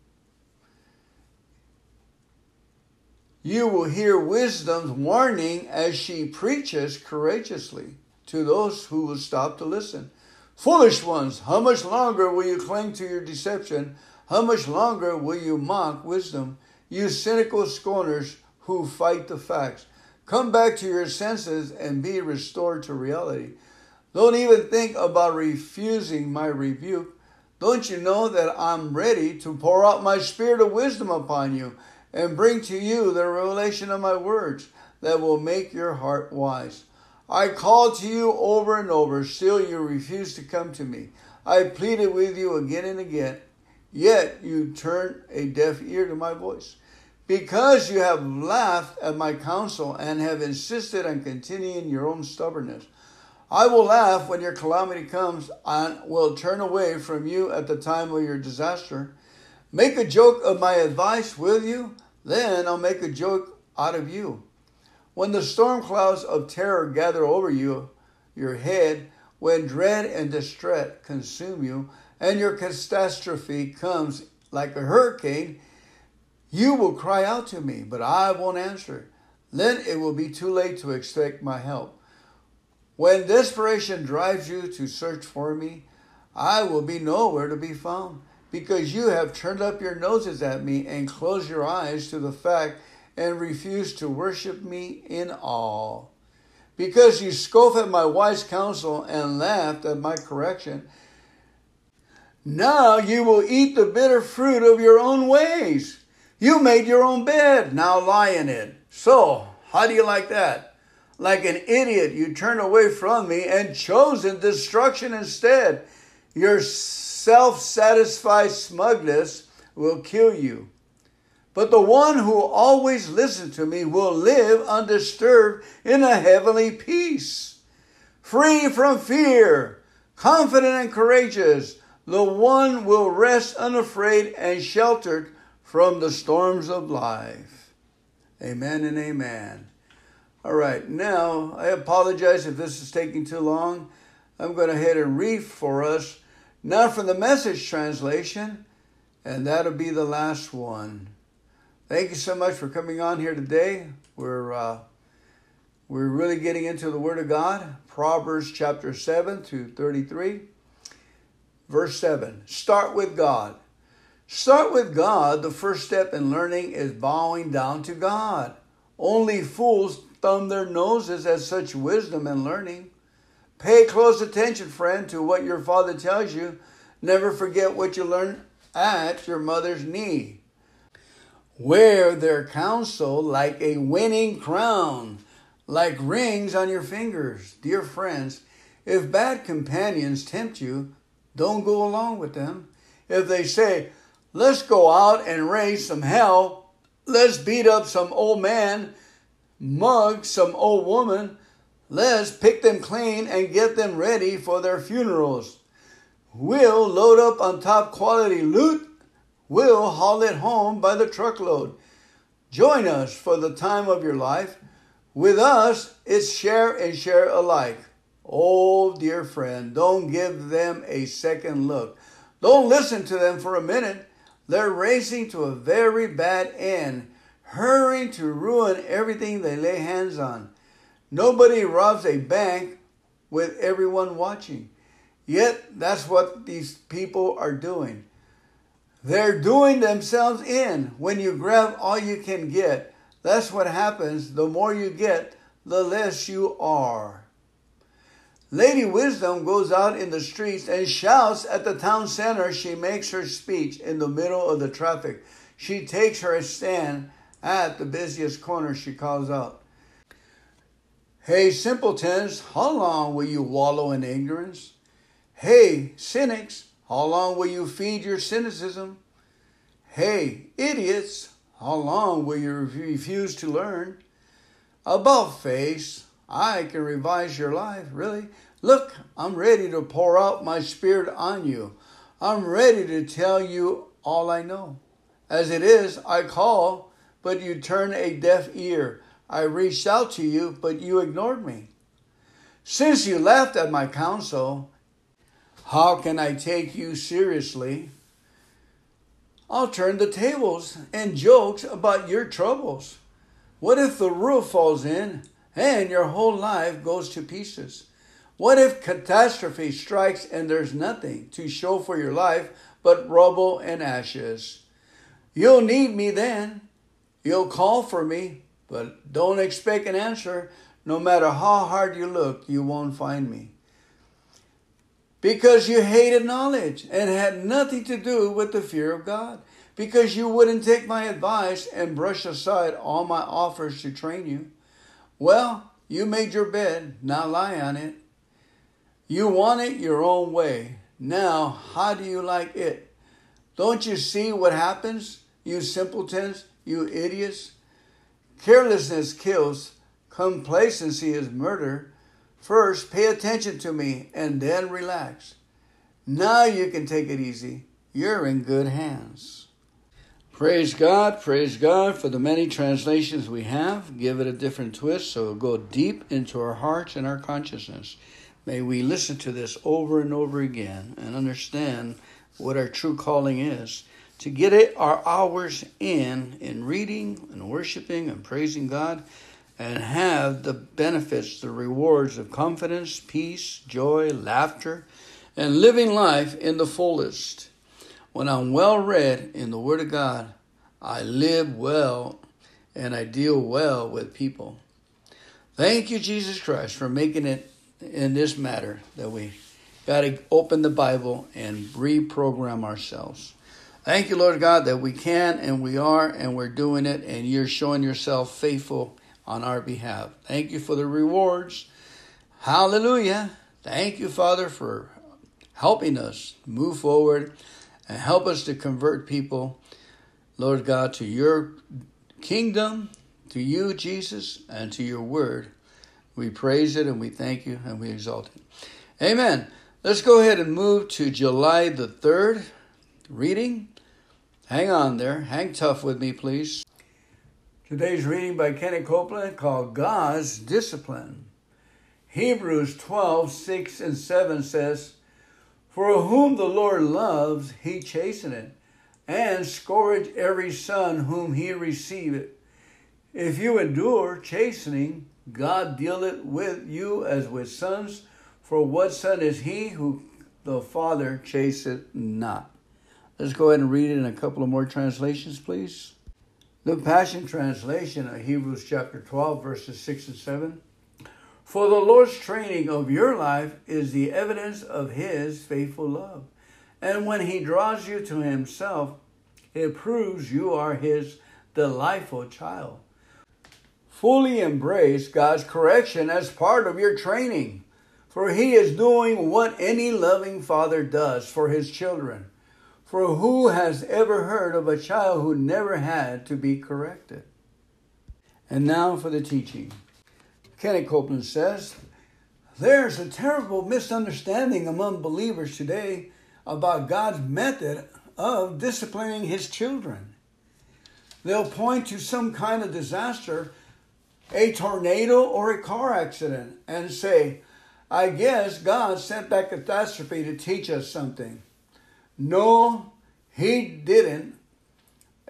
A: You will hear wisdom's warning as she preaches courageously to those who will stop to listen. Foolish ones, how much longer will you cling to your deception? How much longer will you mock wisdom? You cynical scorners, who fight the facts. Come back to your senses and be restored to reality. Don't even think about refusing my rebuke. Don't you know that I'm ready to pour out my spirit of wisdom upon you and bring to you the revelation of my words that will make your heart wise? I called to you over and over, still you refused to come to me. I pleaded with you again and again, yet you turned a deaf ear to my voice. Because you have laughed at my counsel and have insisted on continuing your own stubbornness. I will laugh when your calamity comes and will turn away from you at the time of your disaster. Make a joke of my advice, will you? Then I'll make a joke out of you. When the storm clouds of terror gather over you, your head, when dread and distress consume you, and your catastrophe comes like a hurricane, you will cry out to me, but I won't answer. Then it will be too late to expect my help. When desperation drives you to search for me, I will be nowhere to be found, because you have turned up your noses at me and closed your eyes to the fact and refused to worship me in awe. Because you scoff at my wise counsel and laughed at my correction, now you will eat the bitter fruit of your own ways. You made your own bed, now lie in it. So, how do you like that? Like an idiot, you turned away from me and chosen destruction instead. Your self satisfied smugness will kill you. But the one who always listens to me will live undisturbed in a heavenly peace, free from fear, confident and courageous. The one will rest unafraid and sheltered from the storms of life. Amen and amen. All right, now I apologize if this is taking too long. I'm going to head a reef for us, now from the message translation, and that'll be the last one. Thank you so much for coming on here today. We're uh, we're really getting into the Word of God, Proverbs chapter 7 to 33. Verse 7 Start with God. Start with God. The first step in learning is bowing down to God. Only fools thumb their noses at such wisdom and learning. Pay close attention, friend, to what your father tells you. Never forget what you learned at your mother's knee. Wear their counsel like a winning crown, like rings on your fingers. Dear friends, if bad companions tempt you, don't go along with them. If they say, let's go out and raise some hell, let's beat up some old man, mug some old woman, let's pick them clean and get them ready for their funerals. We'll load up on top quality loot. We'll haul it home by the truckload. Join us for the time of your life. With us, it's share and share alike. Oh, dear friend, don't give them a second look. Don't listen to them for a minute. They're racing to a very bad end, hurrying to ruin everything they lay hands on. Nobody robs a bank with everyone watching. Yet, that's what these people are doing. They're doing themselves in when you grab all you can get. That's what happens. The more you get, the less you are. Lady Wisdom goes out in the streets and shouts at the town center. She makes her speech in the middle of the traffic. She takes her stand at the busiest corner. She calls out, Hey, simpletons, how long will you wallow in ignorance? Hey, cynics, how long will you feed your cynicism? Hey, idiots, how long will you refuse to learn? About face, I can revise your life, really. Look, I'm ready to pour out my spirit on you. I'm ready to tell you all I know. As it is, I call, but you turn a deaf ear. I reached out to you, but you ignored me. Since you laughed at my counsel, how can I take you seriously? I'll turn the tables and jokes about your troubles. What if the roof falls in and your whole life goes to pieces? What if catastrophe strikes and there's nothing to show for your life but rubble and ashes? You'll need me then. You'll call for me, but don't expect an answer. No matter how hard you look, you won't find me. Because you hated knowledge and had nothing to do with the fear of God. Because you wouldn't take my advice and brush aside all my offers to train you. Well, you made your bed, now lie on it. You want it your own way. Now, how do you like it? Don't you see what happens, you simpletons, you idiots? Carelessness kills, complacency is murder. First, pay attention to me and then relax. Now you can take it easy. You're in good hands. Praise God, praise God for the many translations we have. Give it a different twist so it'll go deep into our hearts and our consciousness. May we listen to this over and over again and understand what our true calling is. To get it our hours in in reading and worshiping and praising God and have the benefits, the rewards of confidence, peace, joy, laughter, and living life in the fullest. When I'm well read in the Word of God, I live well and I deal well with people. Thank you, Jesus Christ, for making it in this matter that we got to open the Bible and reprogram ourselves. Thank you, Lord God, that we can and we are and we're doing it, and you're showing yourself faithful on our behalf. Thank you for the rewards. Hallelujah. Thank you, Father, for helping us move forward and help us to convert people, Lord God, to your kingdom, to you, Jesus, and to your word. We praise it and we thank you and we exalt it. Amen. Let's go ahead and move to July the 3rd reading. Hang on there. Hang tough with me, please. Today's reading by Kenny Copeland called God's Discipline. Hebrews 12, 6 and 7 says, for whom the Lord loves, he chasteneth, and scourge every son whom he receiveth. If you endure chastening, God dealeth with you as with sons. For what son is he who the Father chaseth not? Let's go ahead and read it in a couple of more translations, please. The Passion Translation of Hebrews chapter 12, verses 6 and 7. For the Lord's training of your life is the evidence of His faithful love. And when He draws you to Himself, it proves you are His delightful child. Fully embrace God's correction as part of your training, for He is doing what any loving father does for His children. For who has ever heard of a child who never had to be corrected? And now for the teaching. Kenny Copeland says, There's a terrible misunderstanding among believers today about God's method of disciplining his children. They'll point to some kind of disaster, a tornado or a car accident, and say, I guess God sent that catastrophe to teach us something. No, he didn't.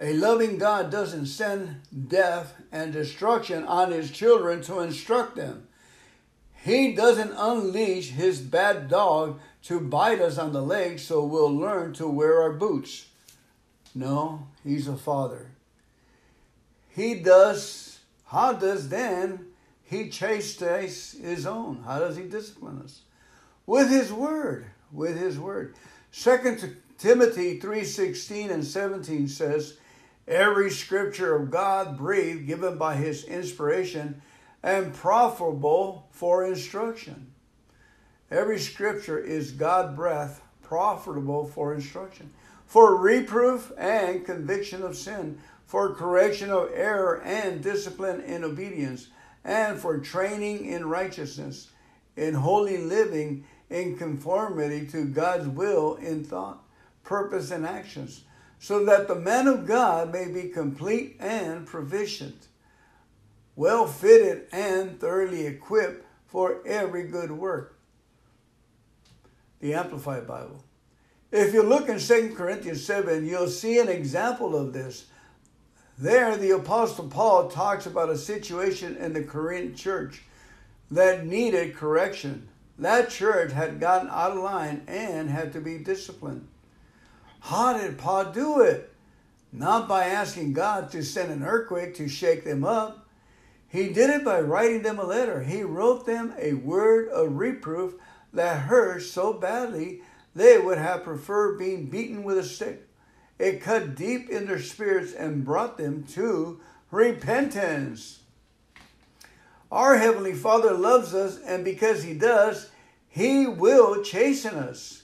A: A loving God doesn't send death and destruction on his children to instruct them. He doesn't unleash his bad dog to bite us on the leg so we'll learn to wear our boots. No, he's a father. He does, how does then he chastise his own? How does he discipline us? With his word, with his word. Second Timothy 3:16 and 17 says, every scripture of God breathed, given by his inspiration, and profitable for instruction. Every scripture is God breath, profitable for instruction, for reproof and conviction of sin, for correction of error and discipline in obedience, and for training in righteousness, in holy living, in conformity to God's will in thought, purpose, and actions so that the man of God may be complete and proficient, well fitted and thoroughly equipped for every good work. The Amplified Bible. If you look in 2 Corinthians 7, you'll see an example of this. There, the Apostle Paul talks about a situation in the Corinth church that needed correction. That church had gotten out of line and had to be disciplined. How did Paul do it? Not by asking God to send an earthquake to shake them up. He did it by writing them a letter. He wrote them a word of reproof that hurt so badly they would have preferred being beaten with a stick. It cut deep in their spirits and brought them to repentance. Our Heavenly Father loves us, and because He does, He will chasten us.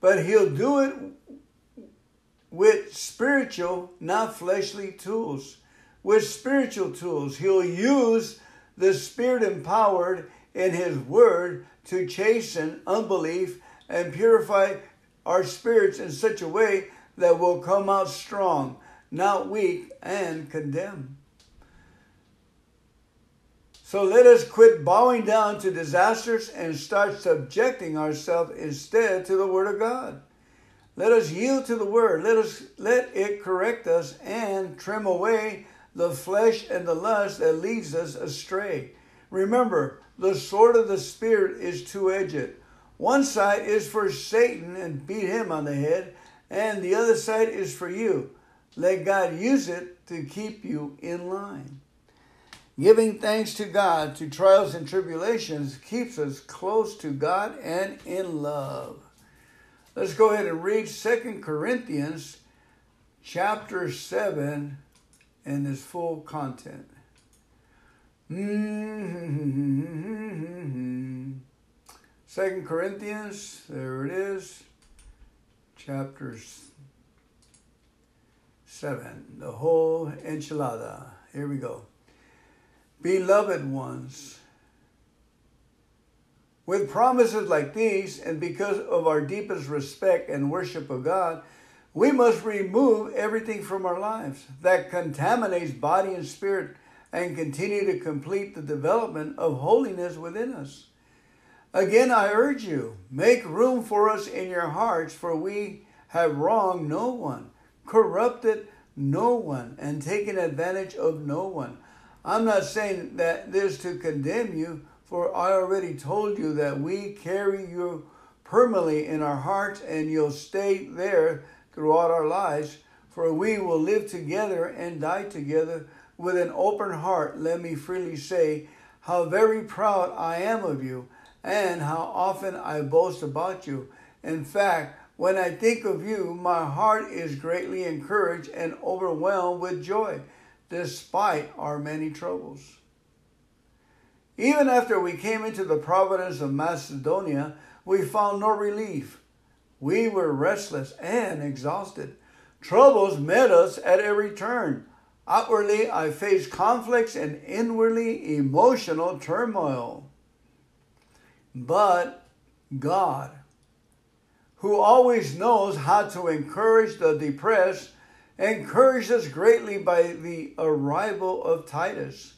A: But He'll do it with spiritual, not fleshly tools. With spiritual tools, he'll use the spirit empowered in his word to chasten unbelief and purify our spirits in such a way that we'll come out strong, not weak and condemned. So let us quit bowing down to disasters and start subjecting ourselves instead to the Word of God. Let us yield to the Word. Let us let it correct us and trim away the flesh and the lust that leads us astray. Remember, the sword of the Spirit is two-edged. One side is for Satan and beat him on the head, and the other side is for you. Let God use it to keep you in line. Giving thanks to God to trials and tribulations keeps us close to God and in love. Let's go ahead and read Second Corinthians chapter 7 and its full content. Mm-hmm. Second Corinthians, there it is, chapter 7, the whole enchilada. Here we go. Beloved ones, with promises like these, and because of our deepest respect and worship of God, we must remove everything from our lives that contaminates body and spirit and continue to complete the development of holiness within us. Again, I urge you, make room for us in your hearts, for we have wronged no one, corrupted no one, and taken advantage of no one. I'm not saying that this to condemn you, for I already told you that we carry you permanently in our hearts and you'll stay there throughout our lives, for we will live together and die together with an open heart. Let me freely say how very proud I am of you and how often I boast about you. In fact, when I think of you, my heart is greatly encouraged and overwhelmed with joy despite our many troubles. Even after we came into the province of Macedonia, we found no relief. We were restless and exhausted. Troubles met us at every turn. Outwardly, I faced conflicts and inwardly emotional turmoil. But God, who always knows how to encourage the depressed, encouraged us greatly by the arrival of Titus.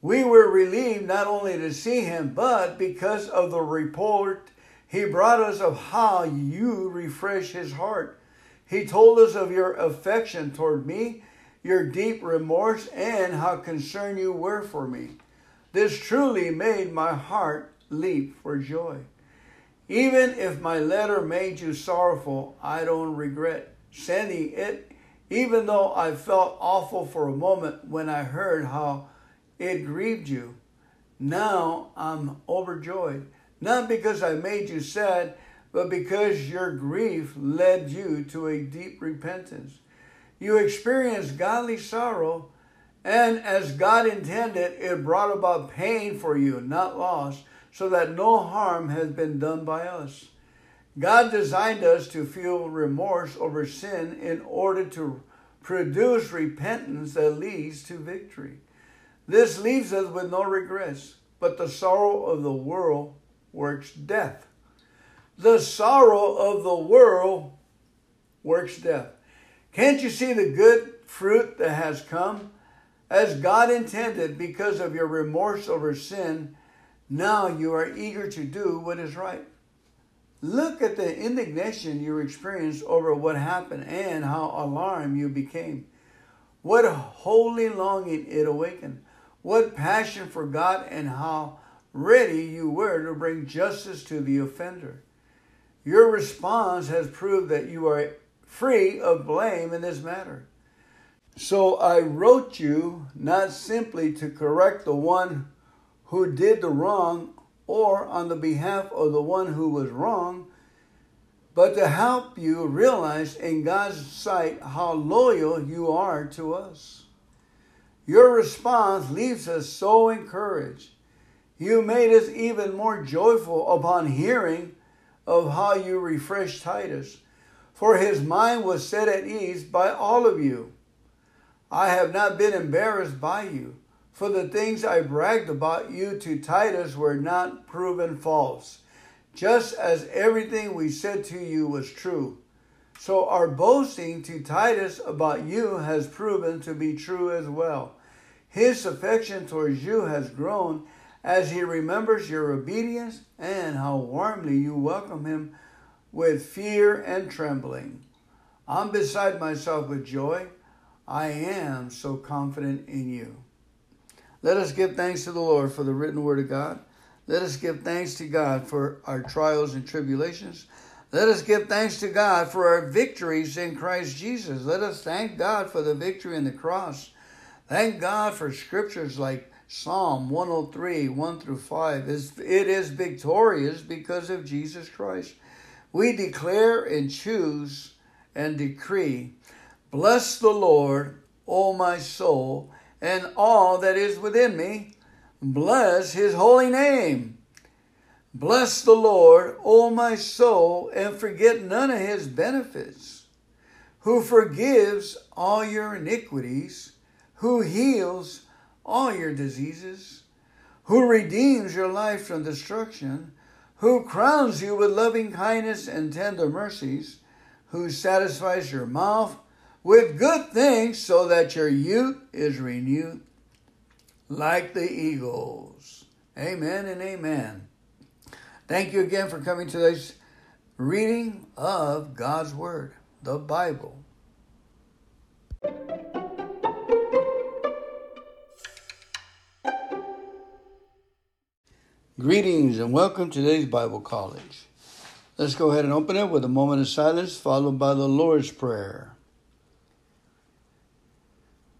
A: We were relieved not only to see him, but because of the report he brought us of how you refresh his heart. He told us of your affection toward me, your deep remorse, and how concerned you were for me. This truly made my heart leap for joy. Even if my letter made you sorrowful, I don't regret sending it even though I felt awful for a moment when I heard how it grieved you. Now I'm overjoyed, not because I made you sad, but because your grief led you to a deep repentance. You experienced godly sorrow, and as God intended, it brought about pain for you, not loss, so that no harm has been done by us. God designed us to feel remorse over sin in order to produce repentance that leads to victory. This leaves us with no regrets, but the sorrow of the world works death. The sorrow of the world works death. Can't you see the good fruit that has come? As God intended, because of your remorse over sin, now you are eager to do what is right. Look at the indignation you experienced over what happened and how alarmed you became. What holy longing it awakened. What passion for God and how ready you were to bring justice to the offender. Your response has proved that you are free of blame in this matter. So I wrote you not simply to correct the one who did the wrong or on the behalf of the one who was wrong, but to help you realize in God's sight how loyal you are to us. Your response leaves us so encouraged. You made us even more joyful upon hearing of how you refreshed Titus, for his mind was set at ease by all of you. I have not been embarrassed by you for the things I bragged about you to Titus were not proven false, just as everything we said to you was true. So our boasting to Titus about you has proven to be true as well. His affection towards you has grown as he remembers your obedience and how warmly you welcome him with fear and trembling. I'm beside myself with joy. I am so confident in you. Let us give thanks to the Lord for the written word of God. Let us give thanks to God for our trials and tribulations. Let us give thanks to God for our victories in Christ Jesus. Let us thank God for the victory in the cross. Thank God for scriptures like Psalm 103, 1 through 5. It is victorious because of Jesus Christ. We declare and choose and decree Bless the Lord, O my soul, and all that is within me. Bless his holy name. Bless the Lord, O my soul, and forget none of his benefits, who forgives all your iniquities, who heals all your diseases, who redeems your life from destruction, who crowns you with loving kindness and tender mercies, who satisfies your mouth with good things so that your youth is renewed like the eagles. Amen and amen. Thank you again for coming to this reading of God's Word, the Bible. Greetings and welcome to today's Bible College. Let's go ahead and open it with a moment of silence, followed by the Lord's Prayer.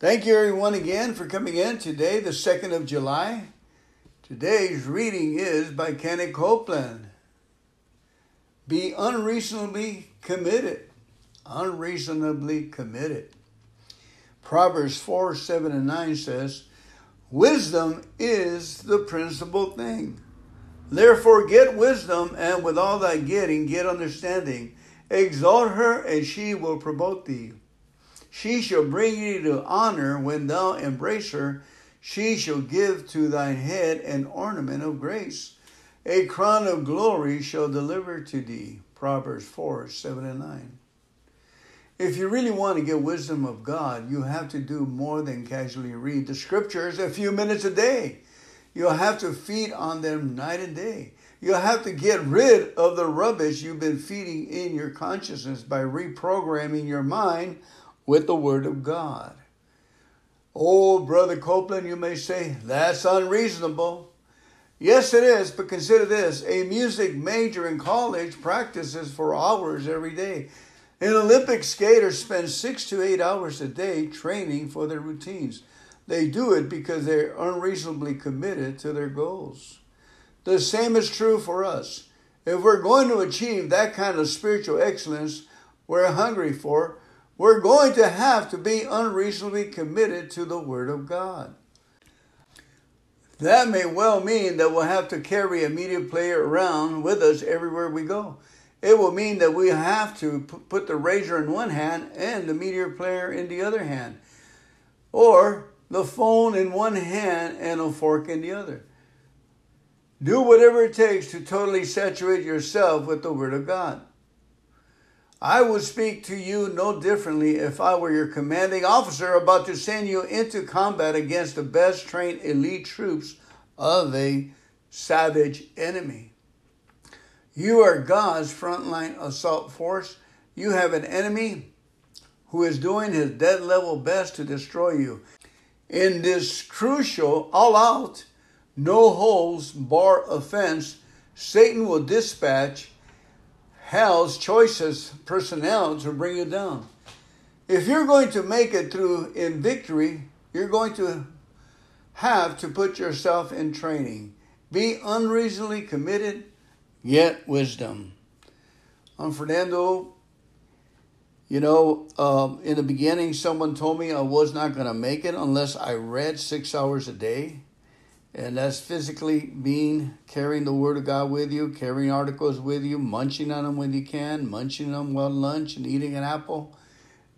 A: Thank you, everyone, again for coming in today, the 2nd of July. Today's reading is by Kenneth Copeland. Be unreasonably committed. Unreasonably committed. Proverbs 4 7 and 9 says, Wisdom is the principal thing. Therefore, get wisdom, and with all thy getting, get understanding. Exalt her, and she will promote thee. She shall bring thee to honor when thou embrace her. She shall give to thine head an ornament of grace. A crown of glory shall deliver to thee. Proverbs 4 7 and 9. If you really want to get wisdom of God, you have to do more than casually read the scriptures a few minutes a day. You'll have to feed on them night and day. You'll have to get rid of the rubbish you've been feeding in your consciousness by reprogramming your mind with the Word of God. Oh, Brother Copeland, you may say, that's unreasonable. Yes, it is, but consider this a music major in college practices for hours every day. An Olympic skater spends six to eight hours a day training for their routines. They do it because they're unreasonably committed to their goals. The same is true for us. If we're going to achieve that kind of spiritual excellence we're hungry for, we're going to have to be unreasonably committed to the Word of God. That may well mean that we'll have to carry a media player around with us everywhere we go. It will mean that we have to put the razor in one hand and the media player in the other hand. Or the phone in one hand and a fork in the other. Do whatever it takes to totally saturate yourself with the Word of God. I would speak to you no differently if I were your commanding officer about to send you into combat against the best trained elite troops of a savage enemy. You are God's frontline assault force. You have an enemy who is doing his dead level best to destroy you. In this crucial, all out, no holes bar offense, Satan will dispatch hell's choices, personnel to bring you down. If you're going to make it through in victory, you're going to have to put yourself in training. Be unreasonably committed, yet wisdom. I'm Fernando You know, um, in the beginning, someone told me I was not going to make it unless I read six hours a day. And that's physically being carrying the Word of God with you, carrying articles with you, munching on them when you can, munching them while lunch and eating an apple,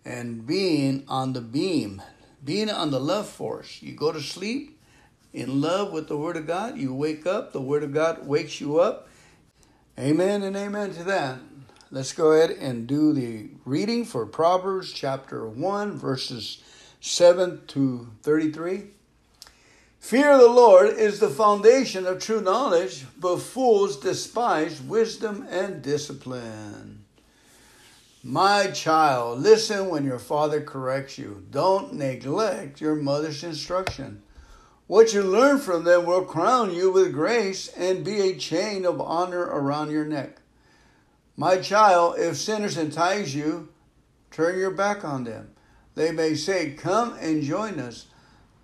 A: and being on the beam, being on the love force. You go to sleep in love with the Word of God, you wake up, the Word of God wakes you up. Amen and amen to that. Let's go ahead and do the reading for Proverbs chapter 1, verses 7 to 33. Fear of the Lord is the foundation of true knowledge, but fools despise wisdom and discipline. My child, listen when your father corrects you. Don't neglect your mother's instruction. What you learn from them will crown you with grace and be a chain of honor around your neck. My child, if sinners entice you, turn your back on them. They may say, Come and join us.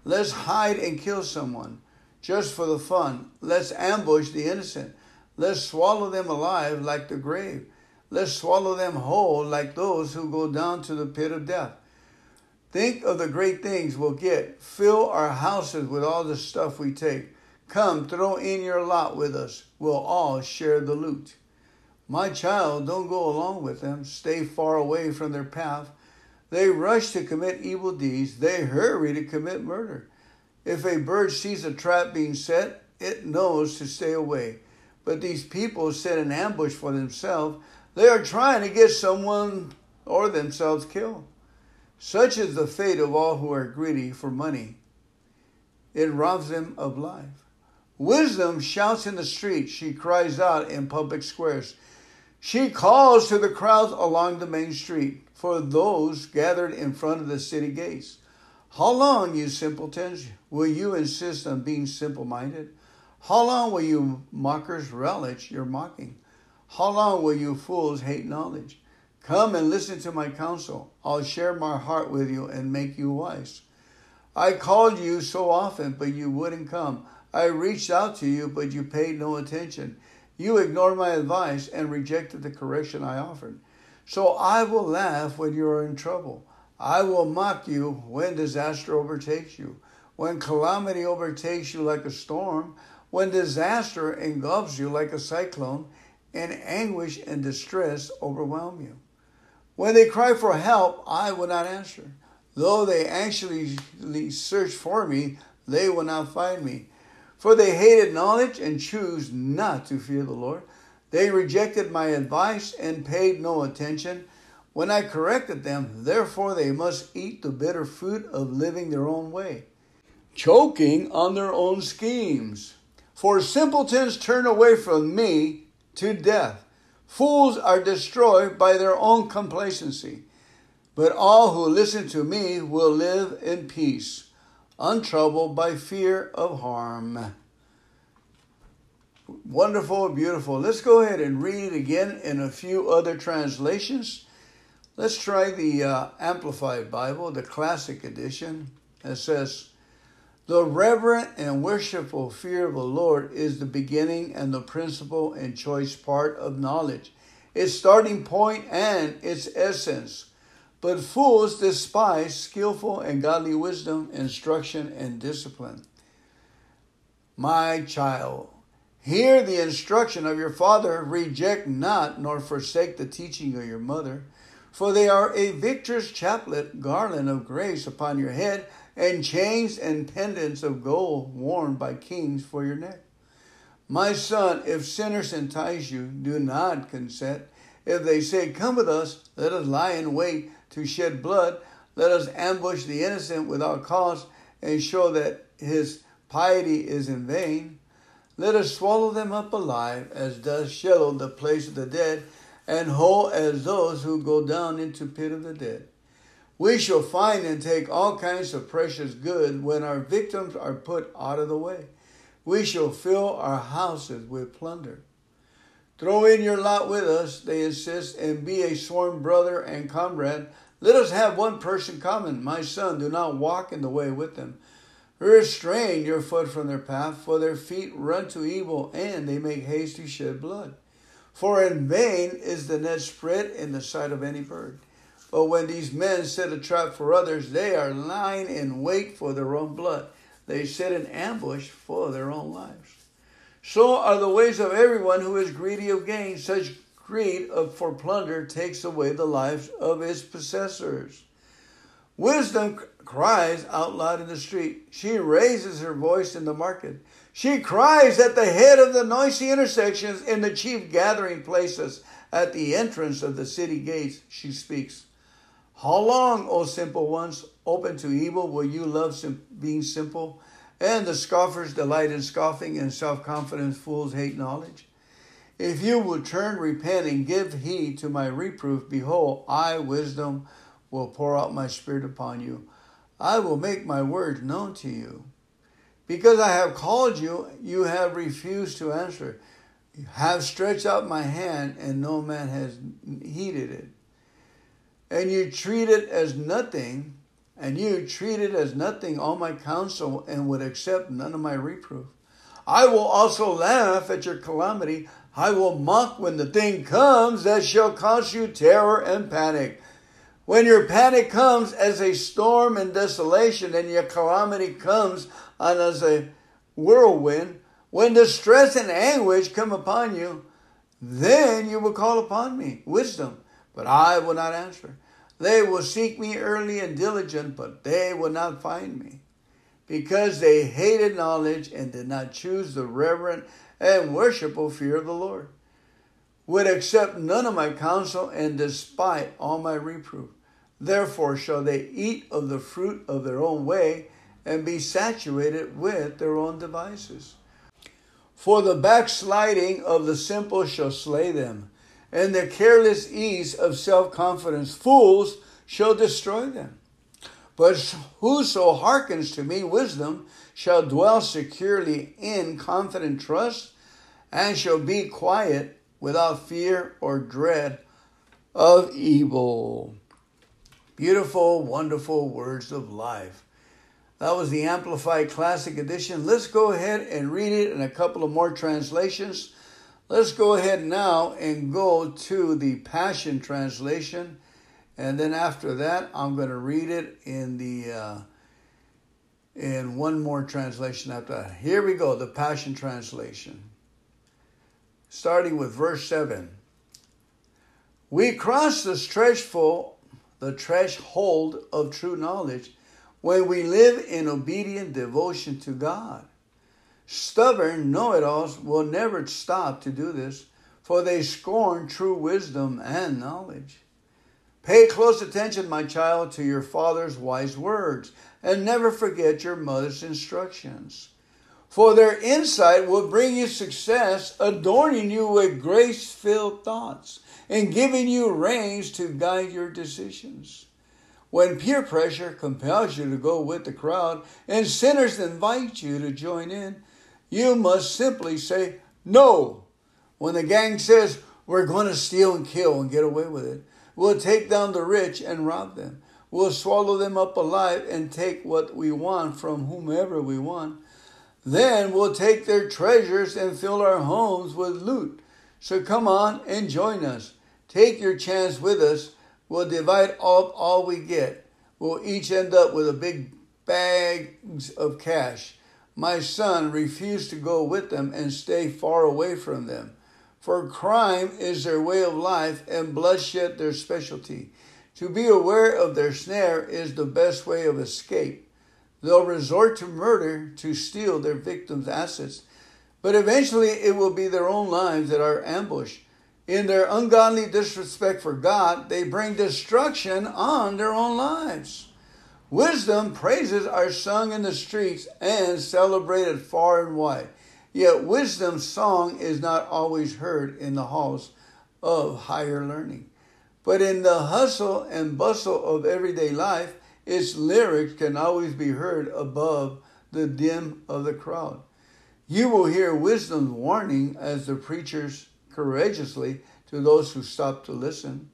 A: Let's hide and kill someone just for the fun. Let's ambush the innocent. Let's swallow them alive like the grave. Let's swallow them whole like those who go down to the pit of death. Think of the great things we'll get. Fill our houses with all the stuff we take. Come, throw in your lot with us. We'll all share the loot. My child, don't go along with them. Stay far away from their path. They rush to commit evil deeds. They hurry to commit murder. If a bird sees a trap being set, it knows to stay away. But these people set an ambush for themselves. They are trying to get someone or themselves killed. Such is the fate of all who are greedy for money. It robs them of life. Wisdom shouts in the street. She cries out in public squares. She calls to the crowds along the main street for those gathered in front of the city gates. How long, you simpletons, will you insist on being simple minded? How long will you mockers relish your mocking? How long will you fools hate knowledge? Come and listen to my counsel. I'll share my heart with you and make you wise. I called you so often, but you wouldn't come. I reached out to you, but you paid no attention. You ignored my advice and rejected the correction I offered. So I will laugh when you are in trouble. I will mock you when disaster overtakes you, when calamity overtakes you like a storm, when disaster engulfs you like a cyclone, and anguish and distress overwhelm you. When they cry for help, I will not answer. Though they anxiously search for me, they will not find me. For they hated knowledge and choose not to fear the Lord. They rejected my advice and paid no attention when I corrected them. Therefore, they must eat the bitter fruit of living their own way, choking on their own schemes. For simpletons turn away from me to death. Fools are destroyed by their own complacency. But all who listen to me will live in peace, untroubled by fear of harm. Wonderful, beautiful. Let's go ahead and read it again in a few other translations. Let's try the uh, Amplified Bible, the Classic Edition. It says, The reverent and worshipful fear of the Lord is the beginning and the principal and choice part of knowledge, its starting point and its essence. But fools despise skillful and godly wisdom, instruction, and discipline. My child, Hear the instruction of your father, reject not nor forsake the teaching of your mother, for they are a victor's chaplet, garland of grace upon your head, and chains and pendants of gold worn by kings for your neck. My son, if sinners entice you, do not consent. If they say, Come with us, let us lie in wait to shed blood, let us ambush the innocent without cause, and show that his piety is in vain. Let us swallow them up alive, as does Sheol the place of the dead, and whole as those who go down into pit of the dead. We shall find and take all kinds of precious good when our victims are put out of the way. We shall fill our houses with plunder. Throw in your lot with us, they insist, and be a sworn brother and comrade. Let us have one person common. My son, do not walk in the way with them. Restrain your foot from their path, for their feet run to evil, and they make haste to shed blood. For in vain is the net spread in the sight of any bird. But when these men set a trap for others, they are lying in wait for their own blood. They set an ambush for their own lives. So are the ways of everyone who is greedy of gain. Such greed for plunder takes away the lives of its possessors. Wisdom cries out loud in the street. She raises her voice in the market. She cries at the head of the noisy intersections in the chief gathering places. At the entrance of the city gates, she speaks. How long, O simple ones, open to evil, will you love sim- being simple? And the scoffers delight in scoffing, and self confident fools hate knowledge. If you will turn, repent, and give heed to my reproof, behold, I, wisdom, will pour out my spirit upon you. I will make my words known to you. Because I have called you, you have refused to answer. You have stretched out my hand, and no man has heeded it. And you treat it as nothing and you treat it as nothing all my counsel and would accept none of my reproof. I will also laugh at your calamity. I will mock when the thing comes that shall cause you terror and panic. When your panic comes as a storm and desolation, and your calamity comes on as a whirlwind, when distress and anguish come upon you, then you will call upon me, wisdom, but I will not answer. They will seek me early and diligent, but they will not find me, because they hated knowledge and did not choose the reverent and worshipful fear of the Lord, would accept none of my counsel and despite all my reproof. Therefore shall they eat of the fruit of their own way and be saturated with their own devices. For the backsliding of the simple shall slay them and the careless ease of self confidence fools shall destroy them. But whoso hearkens to me, wisdom, shall dwell securely in confident trust, and shall be quiet without fear or dread of evil. Beautiful, wonderful words of life. That was the Amplified Classic Edition. Let's go ahead and read it in a couple of more translations. Let's go ahead now and go to the Passion Translation. And then after that, I'm going to read it in the uh, in one more translation after that. Here we go, the Passion Translation. Starting with verse 7. We cross the threshold, the threshold of true knowledge when we live in obedient devotion to God. Stubborn know it alls will never stop to do this, for they scorn true wisdom and knowledge. Pay close attention, my child, to your father's wise words, and never forget your mother's instructions. For their insight will bring you success, adorning you with grace filled thoughts, and giving you reins to guide your decisions. When peer pressure compels you to go with the crowd and sinners invite you to join in, you must simply say no. When the gang says, we're going to steal and kill and get away with it, we'll take down the rich and rob them. We'll swallow them up alive and take what we want from whomever we want. Then we'll take their treasures and fill our homes with loot. So come on and join us. Take your chance with us. We'll divide up all we get. We'll each end up with a big bags of cash. My son refused to go with them and stay far away from them. For crime is their way of life and bloodshed their specialty. To be aware of their snare is the best way of escape. They'll resort to murder to steal their victims' assets, but eventually it will be their own lives that are ambushed. In their ungodly disrespect for God, they bring destruction on their own lives. Wisdom praises are sung in the streets and celebrated far and wide. Yet wisdom's song is not always heard in the halls of higher learning. But in the hustle and bustle of everyday life, its lyrics can always be heard above the din of the crowd. You will hear wisdom's warning as the preachers courageously to those who stop to listen.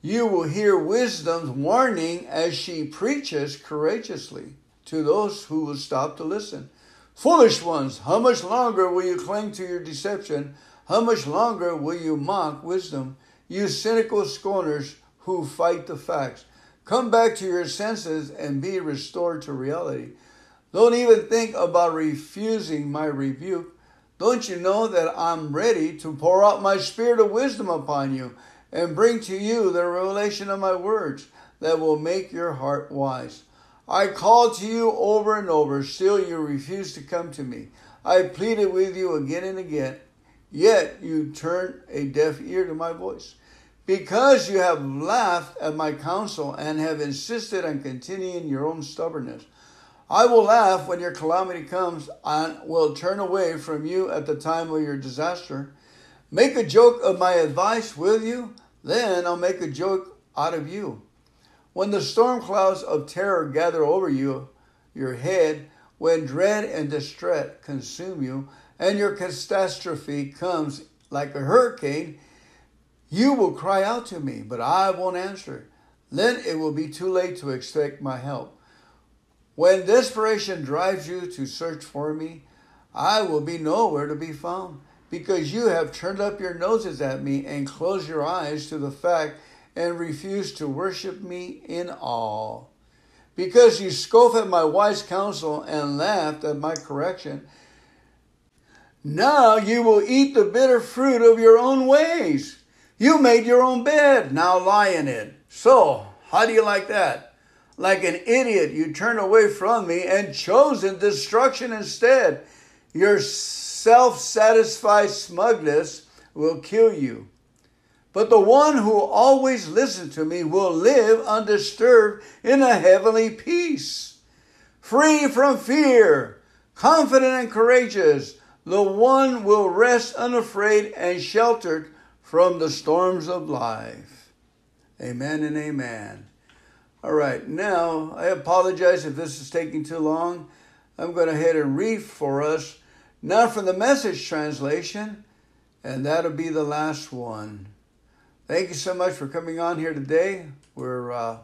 A: You will hear wisdom's warning as she preaches courageously to those who will stop to listen. Foolish ones, how much longer will you cling to your deception? How much longer will you mock wisdom? you cynical scorners who fight the facts. Come back to your senses and be restored to reality. Don't even think about refusing my rebuke. Don't you know that I'm ready to pour out my spirit of wisdom upon you and bring to you the revelation of my words that will make your heart wise? I called to you over and over, still you refused to come to me. I pleaded with you again and again, yet you turned a deaf ear to my voice. Because you have laughed at my counsel and have insisted on continuing your own stubbornness. I will laugh when your calamity comes and will turn away from you at the time of your disaster. Make a joke of my advice, will you? Then I'll make a joke out of you. When the storm clouds of terror gather over you, your head, when dread and distress consume you, and your catastrophe comes like a hurricane, you will cry out to me, but I won't answer. Then it will be too late to expect my help. When desperation drives you to search for me, I will be nowhere to be found, because you have turned up your noses at me and closed your eyes to the fact and refused to worship me in awe. Because you scoffed at my wise counsel and laughed at my correction, now you will eat the bitter fruit of your own ways. You made your own bed, now lie in it. So, how do you like that? Like an idiot, you turned away from me and chosen destruction instead. Your self satisfied smugness will kill you. But the one who always listens to me will live undisturbed in a heavenly peace. Free from fear, confident and courageous, the one will rest unafraid and sheltered from the storms of life. Amen and amen. All right, now I apologize if this is taking too long. I'm going to head and read for us, now from the message translation, and that'll be the last one. Thank you so much for coming on here today. We're uh,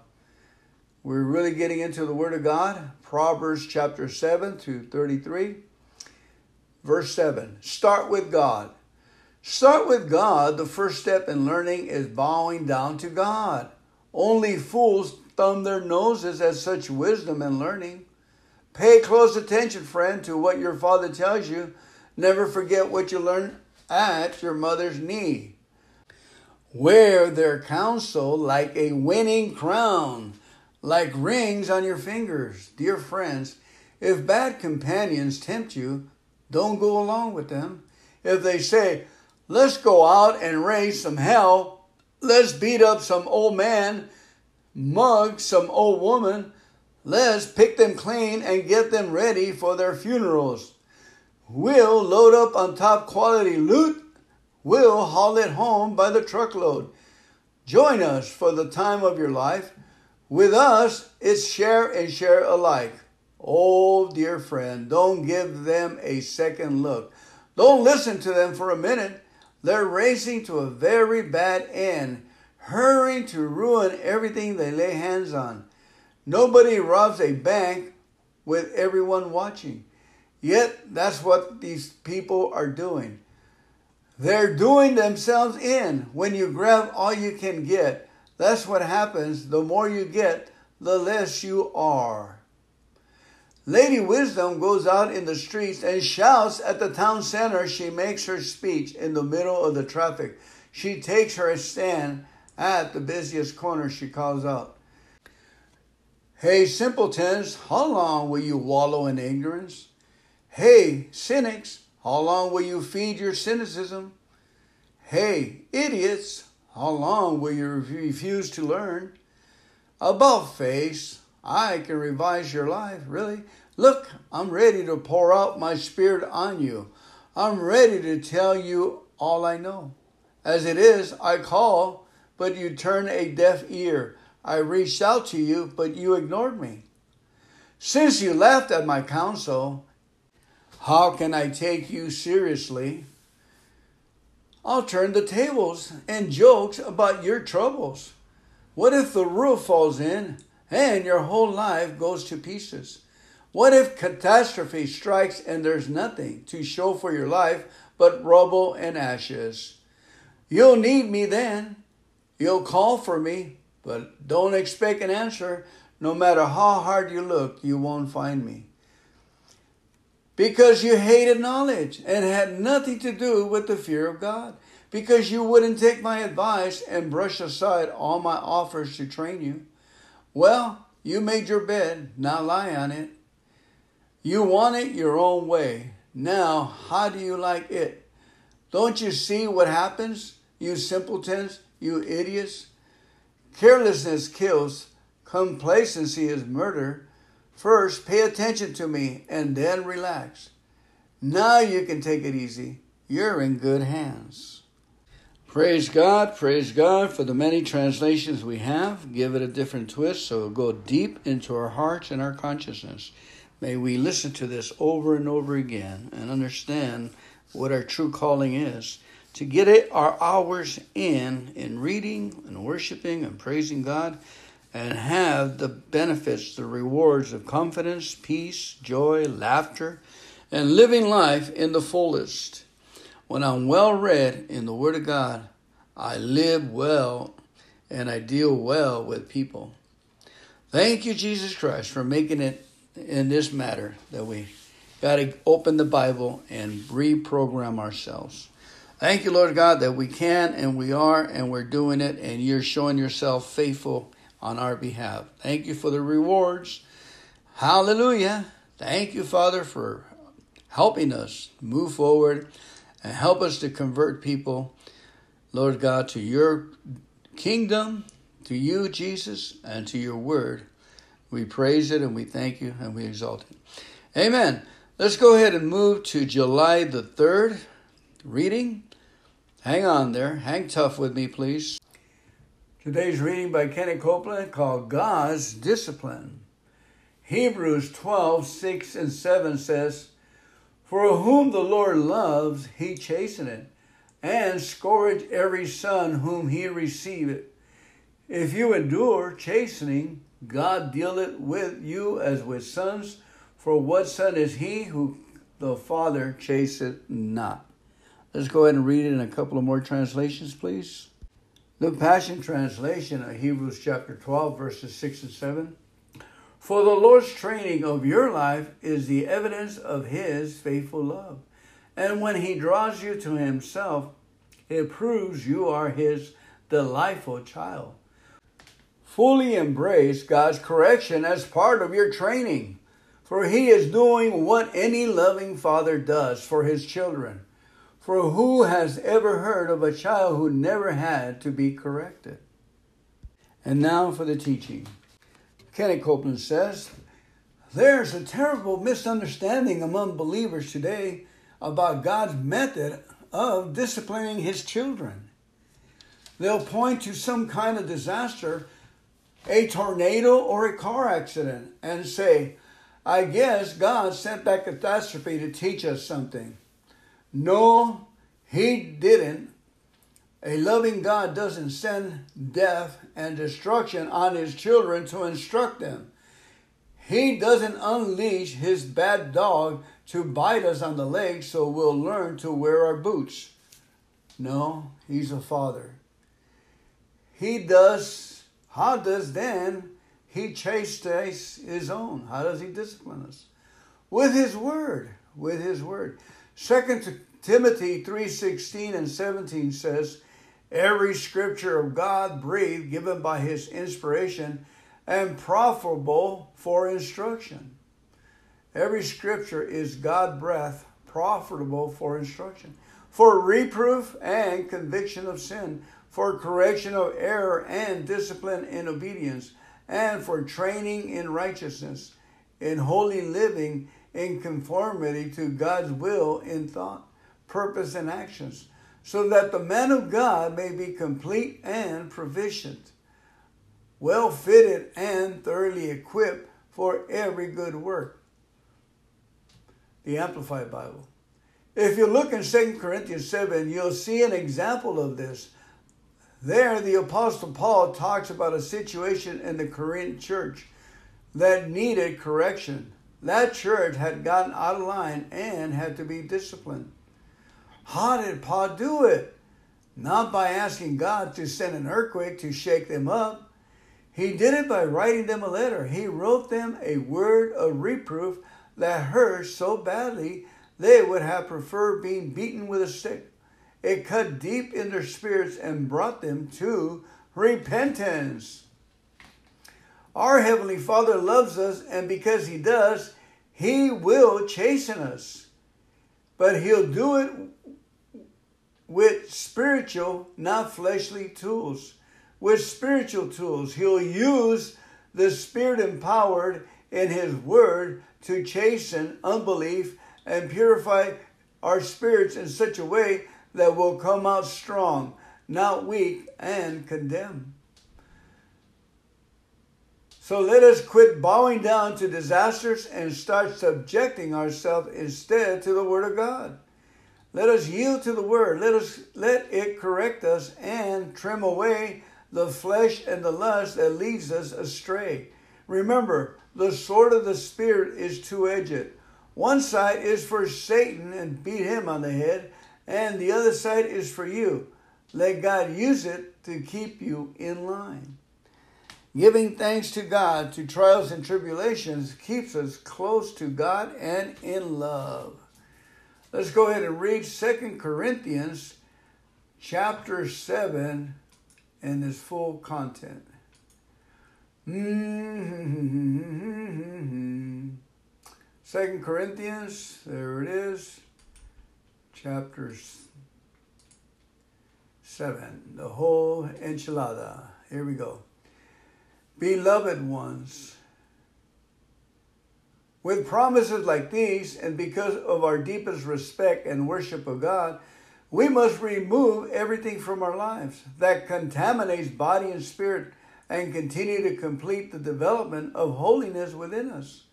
A: we're really getting into the Word of God, Proverbs chapter 7 to 33. Verse 7 Start with God. Start with God. The first step in learning is bowing down to God. Only fools thumb their noses at such wisdom and learning. Pay close attention, friend, to what your father tells you. Never forget what you learned at your mother's knee. Wear their counsel like a winning crown, like rings on your fingers. Dear friends, if bad companions tempt you, don't go along with them. If they say, Let's go out and raise some hell. Let's beat up some old man, mug some old woman. Let's pick them clean and get them ready for their funerals. We'll load up on top quality loot. We'll haul it home by the truckload. Join us for the time of your life. With us, it's share and share alike. Oh, dear friend, don't give them a second look. Don't listen to them for a minute. They're racing to a very bad end, hurrying to ruin everything they lay hands on. Nobody robs a bank with everyone watching. Yet that's what these people are doing. They're doing themselves in when you grab all you can get. That's what happens. The more you get, the less you are. Lady Wisdom goes out in the streets and shouts at the town center. She makes her speech in the middle of the traffic. She takes her stand at the busiest corner. She calls out, Hey, simpletons, how long will you wallow in ignorance? Hey, cynics, how long will you feed your cynicism? Hey, idiots, how long will you refuse to learn? About face, I can revise your life, really. Look, I'm ready to pour out my spirit on you. I'm ready to tell you all I know. As it is, I call, but you turn a deaf ear. I reached out to you, but you ignored me. Since you laughed at my counsel, how can I take you seriously? I'll turn the tables and jokes about your troubles. What if the roof falls in and your whole life goes to pieces? What if catastrophe strikes and there's nothing to show for your life but rubble and ashes? You'll need me then. You'll call for me, but don't expect an answer. No matter how hard you look, you won't find me. Because you hated knowledge and had nothing to do with the fear of God. Because you wouldn't take my advice and brush aside all my offers to train you. Well, you made your bed, now lie on it. You want it your own way. Now, how do you like it? Don't you see what happens, you simpletons, you idiots? Carelessness kills, complacency is murder. First, pay attention to me and then relax. Now you can take it easy. You're in good hands. Praise God, praise God for the many translations we have. Give it a different twist so it'll go deep into our hearts and our consciousness. May we listen to this over and over again and understand what our true calling is to get it our hours in in reading and worshiping and praising God and have the benefits, the rewards of confidence, peace, joy, laughter, and living life in the fullest. When I'm well read in the Word of God, I live well and I deal well with people. Thank you, Jesus Christ, for making it in this matter that we got to open the Bible and reprogram ourselves. Thank you, Lord God, that we can and we are and we're doing it, and you're showing yourself faithful on our behalf. Thank you for the rewards. Hallelujah. Thank you, Father, for helping us move forward and help us to convert people, Lord God, to your kingdom, to you, Jesus, and to your word. We praise it and we thank you and we exalt it. Amen. Let's go ahead and move to July the 3rd reading. Hang on there. Hang tough with me, please. Today's reading by Kenny Copeland called God's Discipline. Hebrews 12, 6 and 7 says, For whom the Lord loves, he chasteneth, and scourge every son whom he receiveth. If you endure chastening, God dealeth with you as with sons. For what son is he who the Father chaseth not? Let's go ahead and read it in a couple of more translations, please. The Passion Translation of Hebrews chapter 12, verses 6 and 7. For the Lord's training of your life is the evidence of his faithful love. And when he draws you to himself, it proves you are his delightful child. Fully embrace God's correction as part of your training, for he is doing what any loving father does for his children for who has ever heard of a child who never had to be corrected? And now for the teaching. Kenny Copeland says, There's a terrible misunderstanding among believers today about God's method of disciplining his children. They'll point to some kind of disaster, a tornado or a car accident, and say, I guess God sent that catastrophe to teach us something. No, he didn't. A loving God doesn't send death and destruction on his children to instruct them. He doesn't unleash his bad dog to bite us on the leg so we'll learn to wear our boots. No, he's a father. He does, how does then he chastise his own? How does he discipline us? With his word, with his word. Second Timothy 3:16 and 17 says, "Every scripture of God breathed, given by his inspiration, and profitable for instruction." Every scripture is God breath, profitable for instruction, for reproof and conviction of sin, for correction of error and discipline in obedience, and for training in righteousness, in holy living, in conformity to God's will in thought purpose, and actions, so that the man of God may be complete and proficient, well fitted and thoroughly equipped for every good work. The Amplified Bible. If you look in 2 Corinthians 7, you'll see an example of this. There, the Apostle Paul talks about a situation in the Corinth church that needed correction. That church had gotten out of line and had to be disciplined. How did Paul do it? not by asking God to send an earthquake to shake them up. He did it by writing them a letter. He wrote them a word of reproof that hurt so badly they would have preferred being beaten with a stick. It cut deep in their spirits and brought them to repentance. Our Heavenly Father loves us, and because He does, He will chasten us. But He'll do it with spiritual, not fleshly tools. With spiritual tools, He'll use the Spirit empowered in His Word to chasten unbelief and purify our spirits in such a way that we'll come out strong, not weak and condemned. So let us quit bowing down to disasters and start subjecting ourselves instead to the Word of God. Let us yield to the Word. Let us let it correct us and trim away the flesh and the lust that leads us astray. Remember, the sword of the Spirit is two-edged. One side is for Satan and beat him on the head, and the other side is for you. Let God use it to keep you in line. Giving thanks to God to trials and tribulations keeps us close to God and in love. Let's go ahead and read Second Corinthians chapter 7 and its full content. Second Corinthians, there it is, chapter 7, the whole enchilada. Here we go. Beloved ones, with promises like these, and because of our deepest respect and worship of God, we must remove everything from our lives that contaminates body and spirit and continue to complete the development of holiness within us.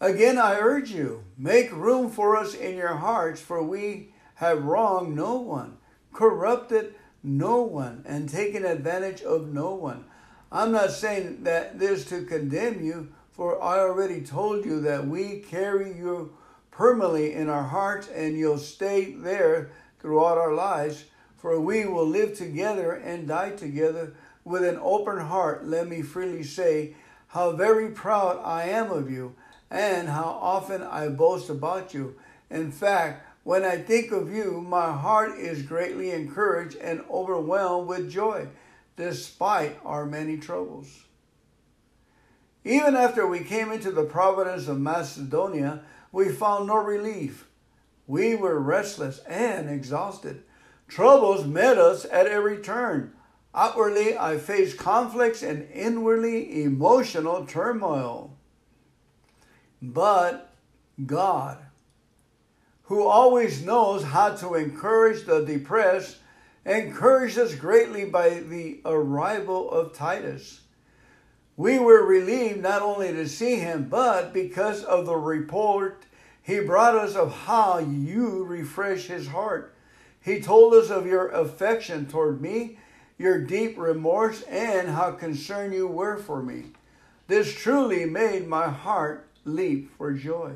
A: Again, I urge you, make room for us in your hearts, for we have wronged no one, corrupted no one, and taken advantage of no one. I'm not saying that this to condemn you, for I already told you that we carry you permanently in our hearts and you'll stay there throughout our lives. For we will live together and die together with an open heart. Let me freely say how very proud I am of you and how often I boast about you. In fact, when I think of you, my heart is greatly encouraged and overwhelmed with joy despite our many troubles. Even after we came into the province of Macedonia, we found no relief. We were restless and exhausted. Troubles met us at every turn. Outwardly, I faced conflicts and inwardly emotional turmoil. But God, who always knows how to encourage the depressed, encouraged us greatly by the arrival of Titus. We were relieved not only to see him, but because of the report he brought us of how you refresh his heart. He told us of your affection toward me, your deep remorse, and how concerned you were for me. This truly made my heart leap for joy.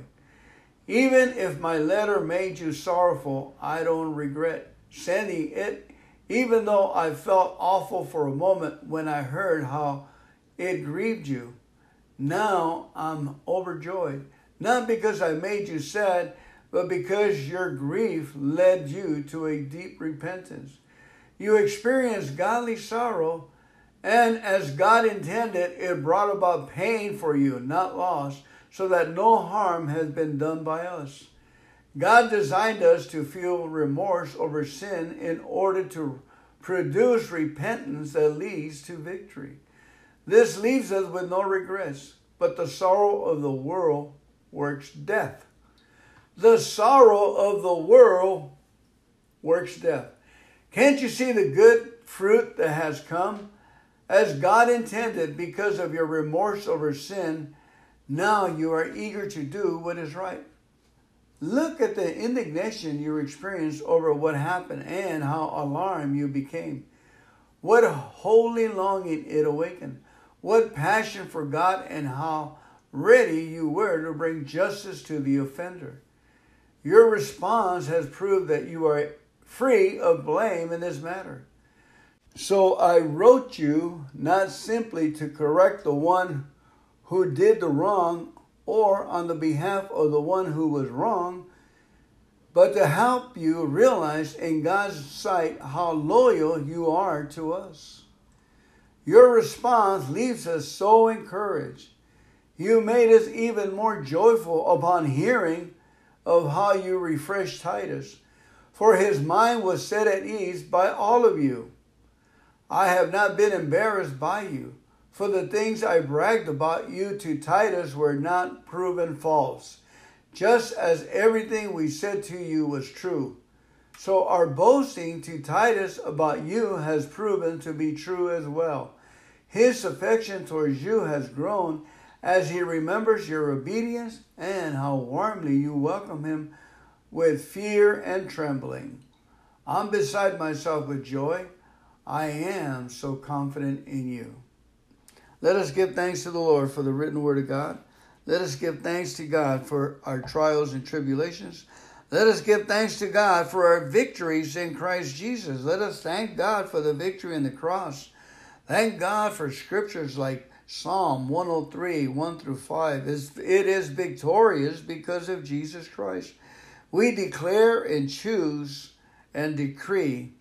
A: Even if my letter made you sorrowful, I don't regret sending it even though I felt awful for a moment when I heard how it grieved you. Now I'm overjoyed, not because I made you sad, but because your grief led you to a deep repentance. You experienced godly sorrow, and as God intended, it brought about pain for you, not loss, so that no harm has been done by us. God designed us to feel remorse over sin in order to produce repentance that leads to victory. This leaves us with no regrets, but the sorrow of the world works death. The sorrow of the world works death. Can't you see the good fruit that has come? As God intended, because of your remorse over sin, now you are eager to do what is right. Look at the indignation you experienced over what happened and how alarmed you became. What holy longing it awakened. What passion for God and how ready you were to bring justice to the offender. Your response has proved that you are free of blame in this matter. So I wrote you not simply to correct the one who did the wrong or on the behalf of the one who was wrong, but to help you realize in God's sight how loyal you are to us. Your response leaves us so encouraged. You made us even more joyful upon hearing of how you refreshed Titus, for his mind was set at ease by all of you. I have not been embarrassed by you, for the things I bragged about you to Titus were not proven false, just as everything we said to you was true. So our boasting to Titus about you has proven to be true as well. His affection towards you has grown as he remembers your obedience and how warmly you welcome him with fear and trembling. I'm beside myself with joy. I am so confident in you. Let us give thanks to the Lord for the written word of God. Let us give thanks to God for our trials and tribulations. Let us give thanks to God for our victories in Christ Jesus. Let us thank God for the victory in the cross. Thank God for scriptures like Psalm 103, 1 through 5. It is victorious because of Jesus Christ. We declare and choose and decree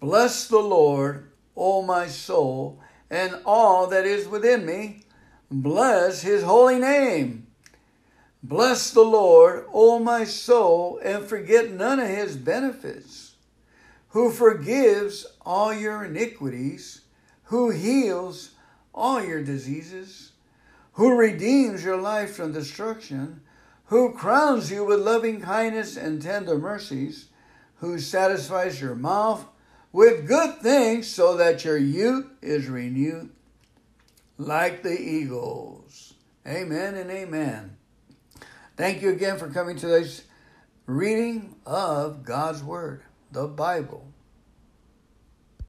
A: Bless the Lord, O my soul, and all that is within me. Bless his holy name. Bless the Lord, O my soul, and forget none of his benefits, who forgives all your iniquities, who heals all your diseases, who redeems your life from destruction, who crowns you with loving kindness and tender mercies, who satisfies your mouth with good things so that your youth is renewed like the eagles. Amen and amen. Thank you again for coming to this reading of God's Word, the Bible.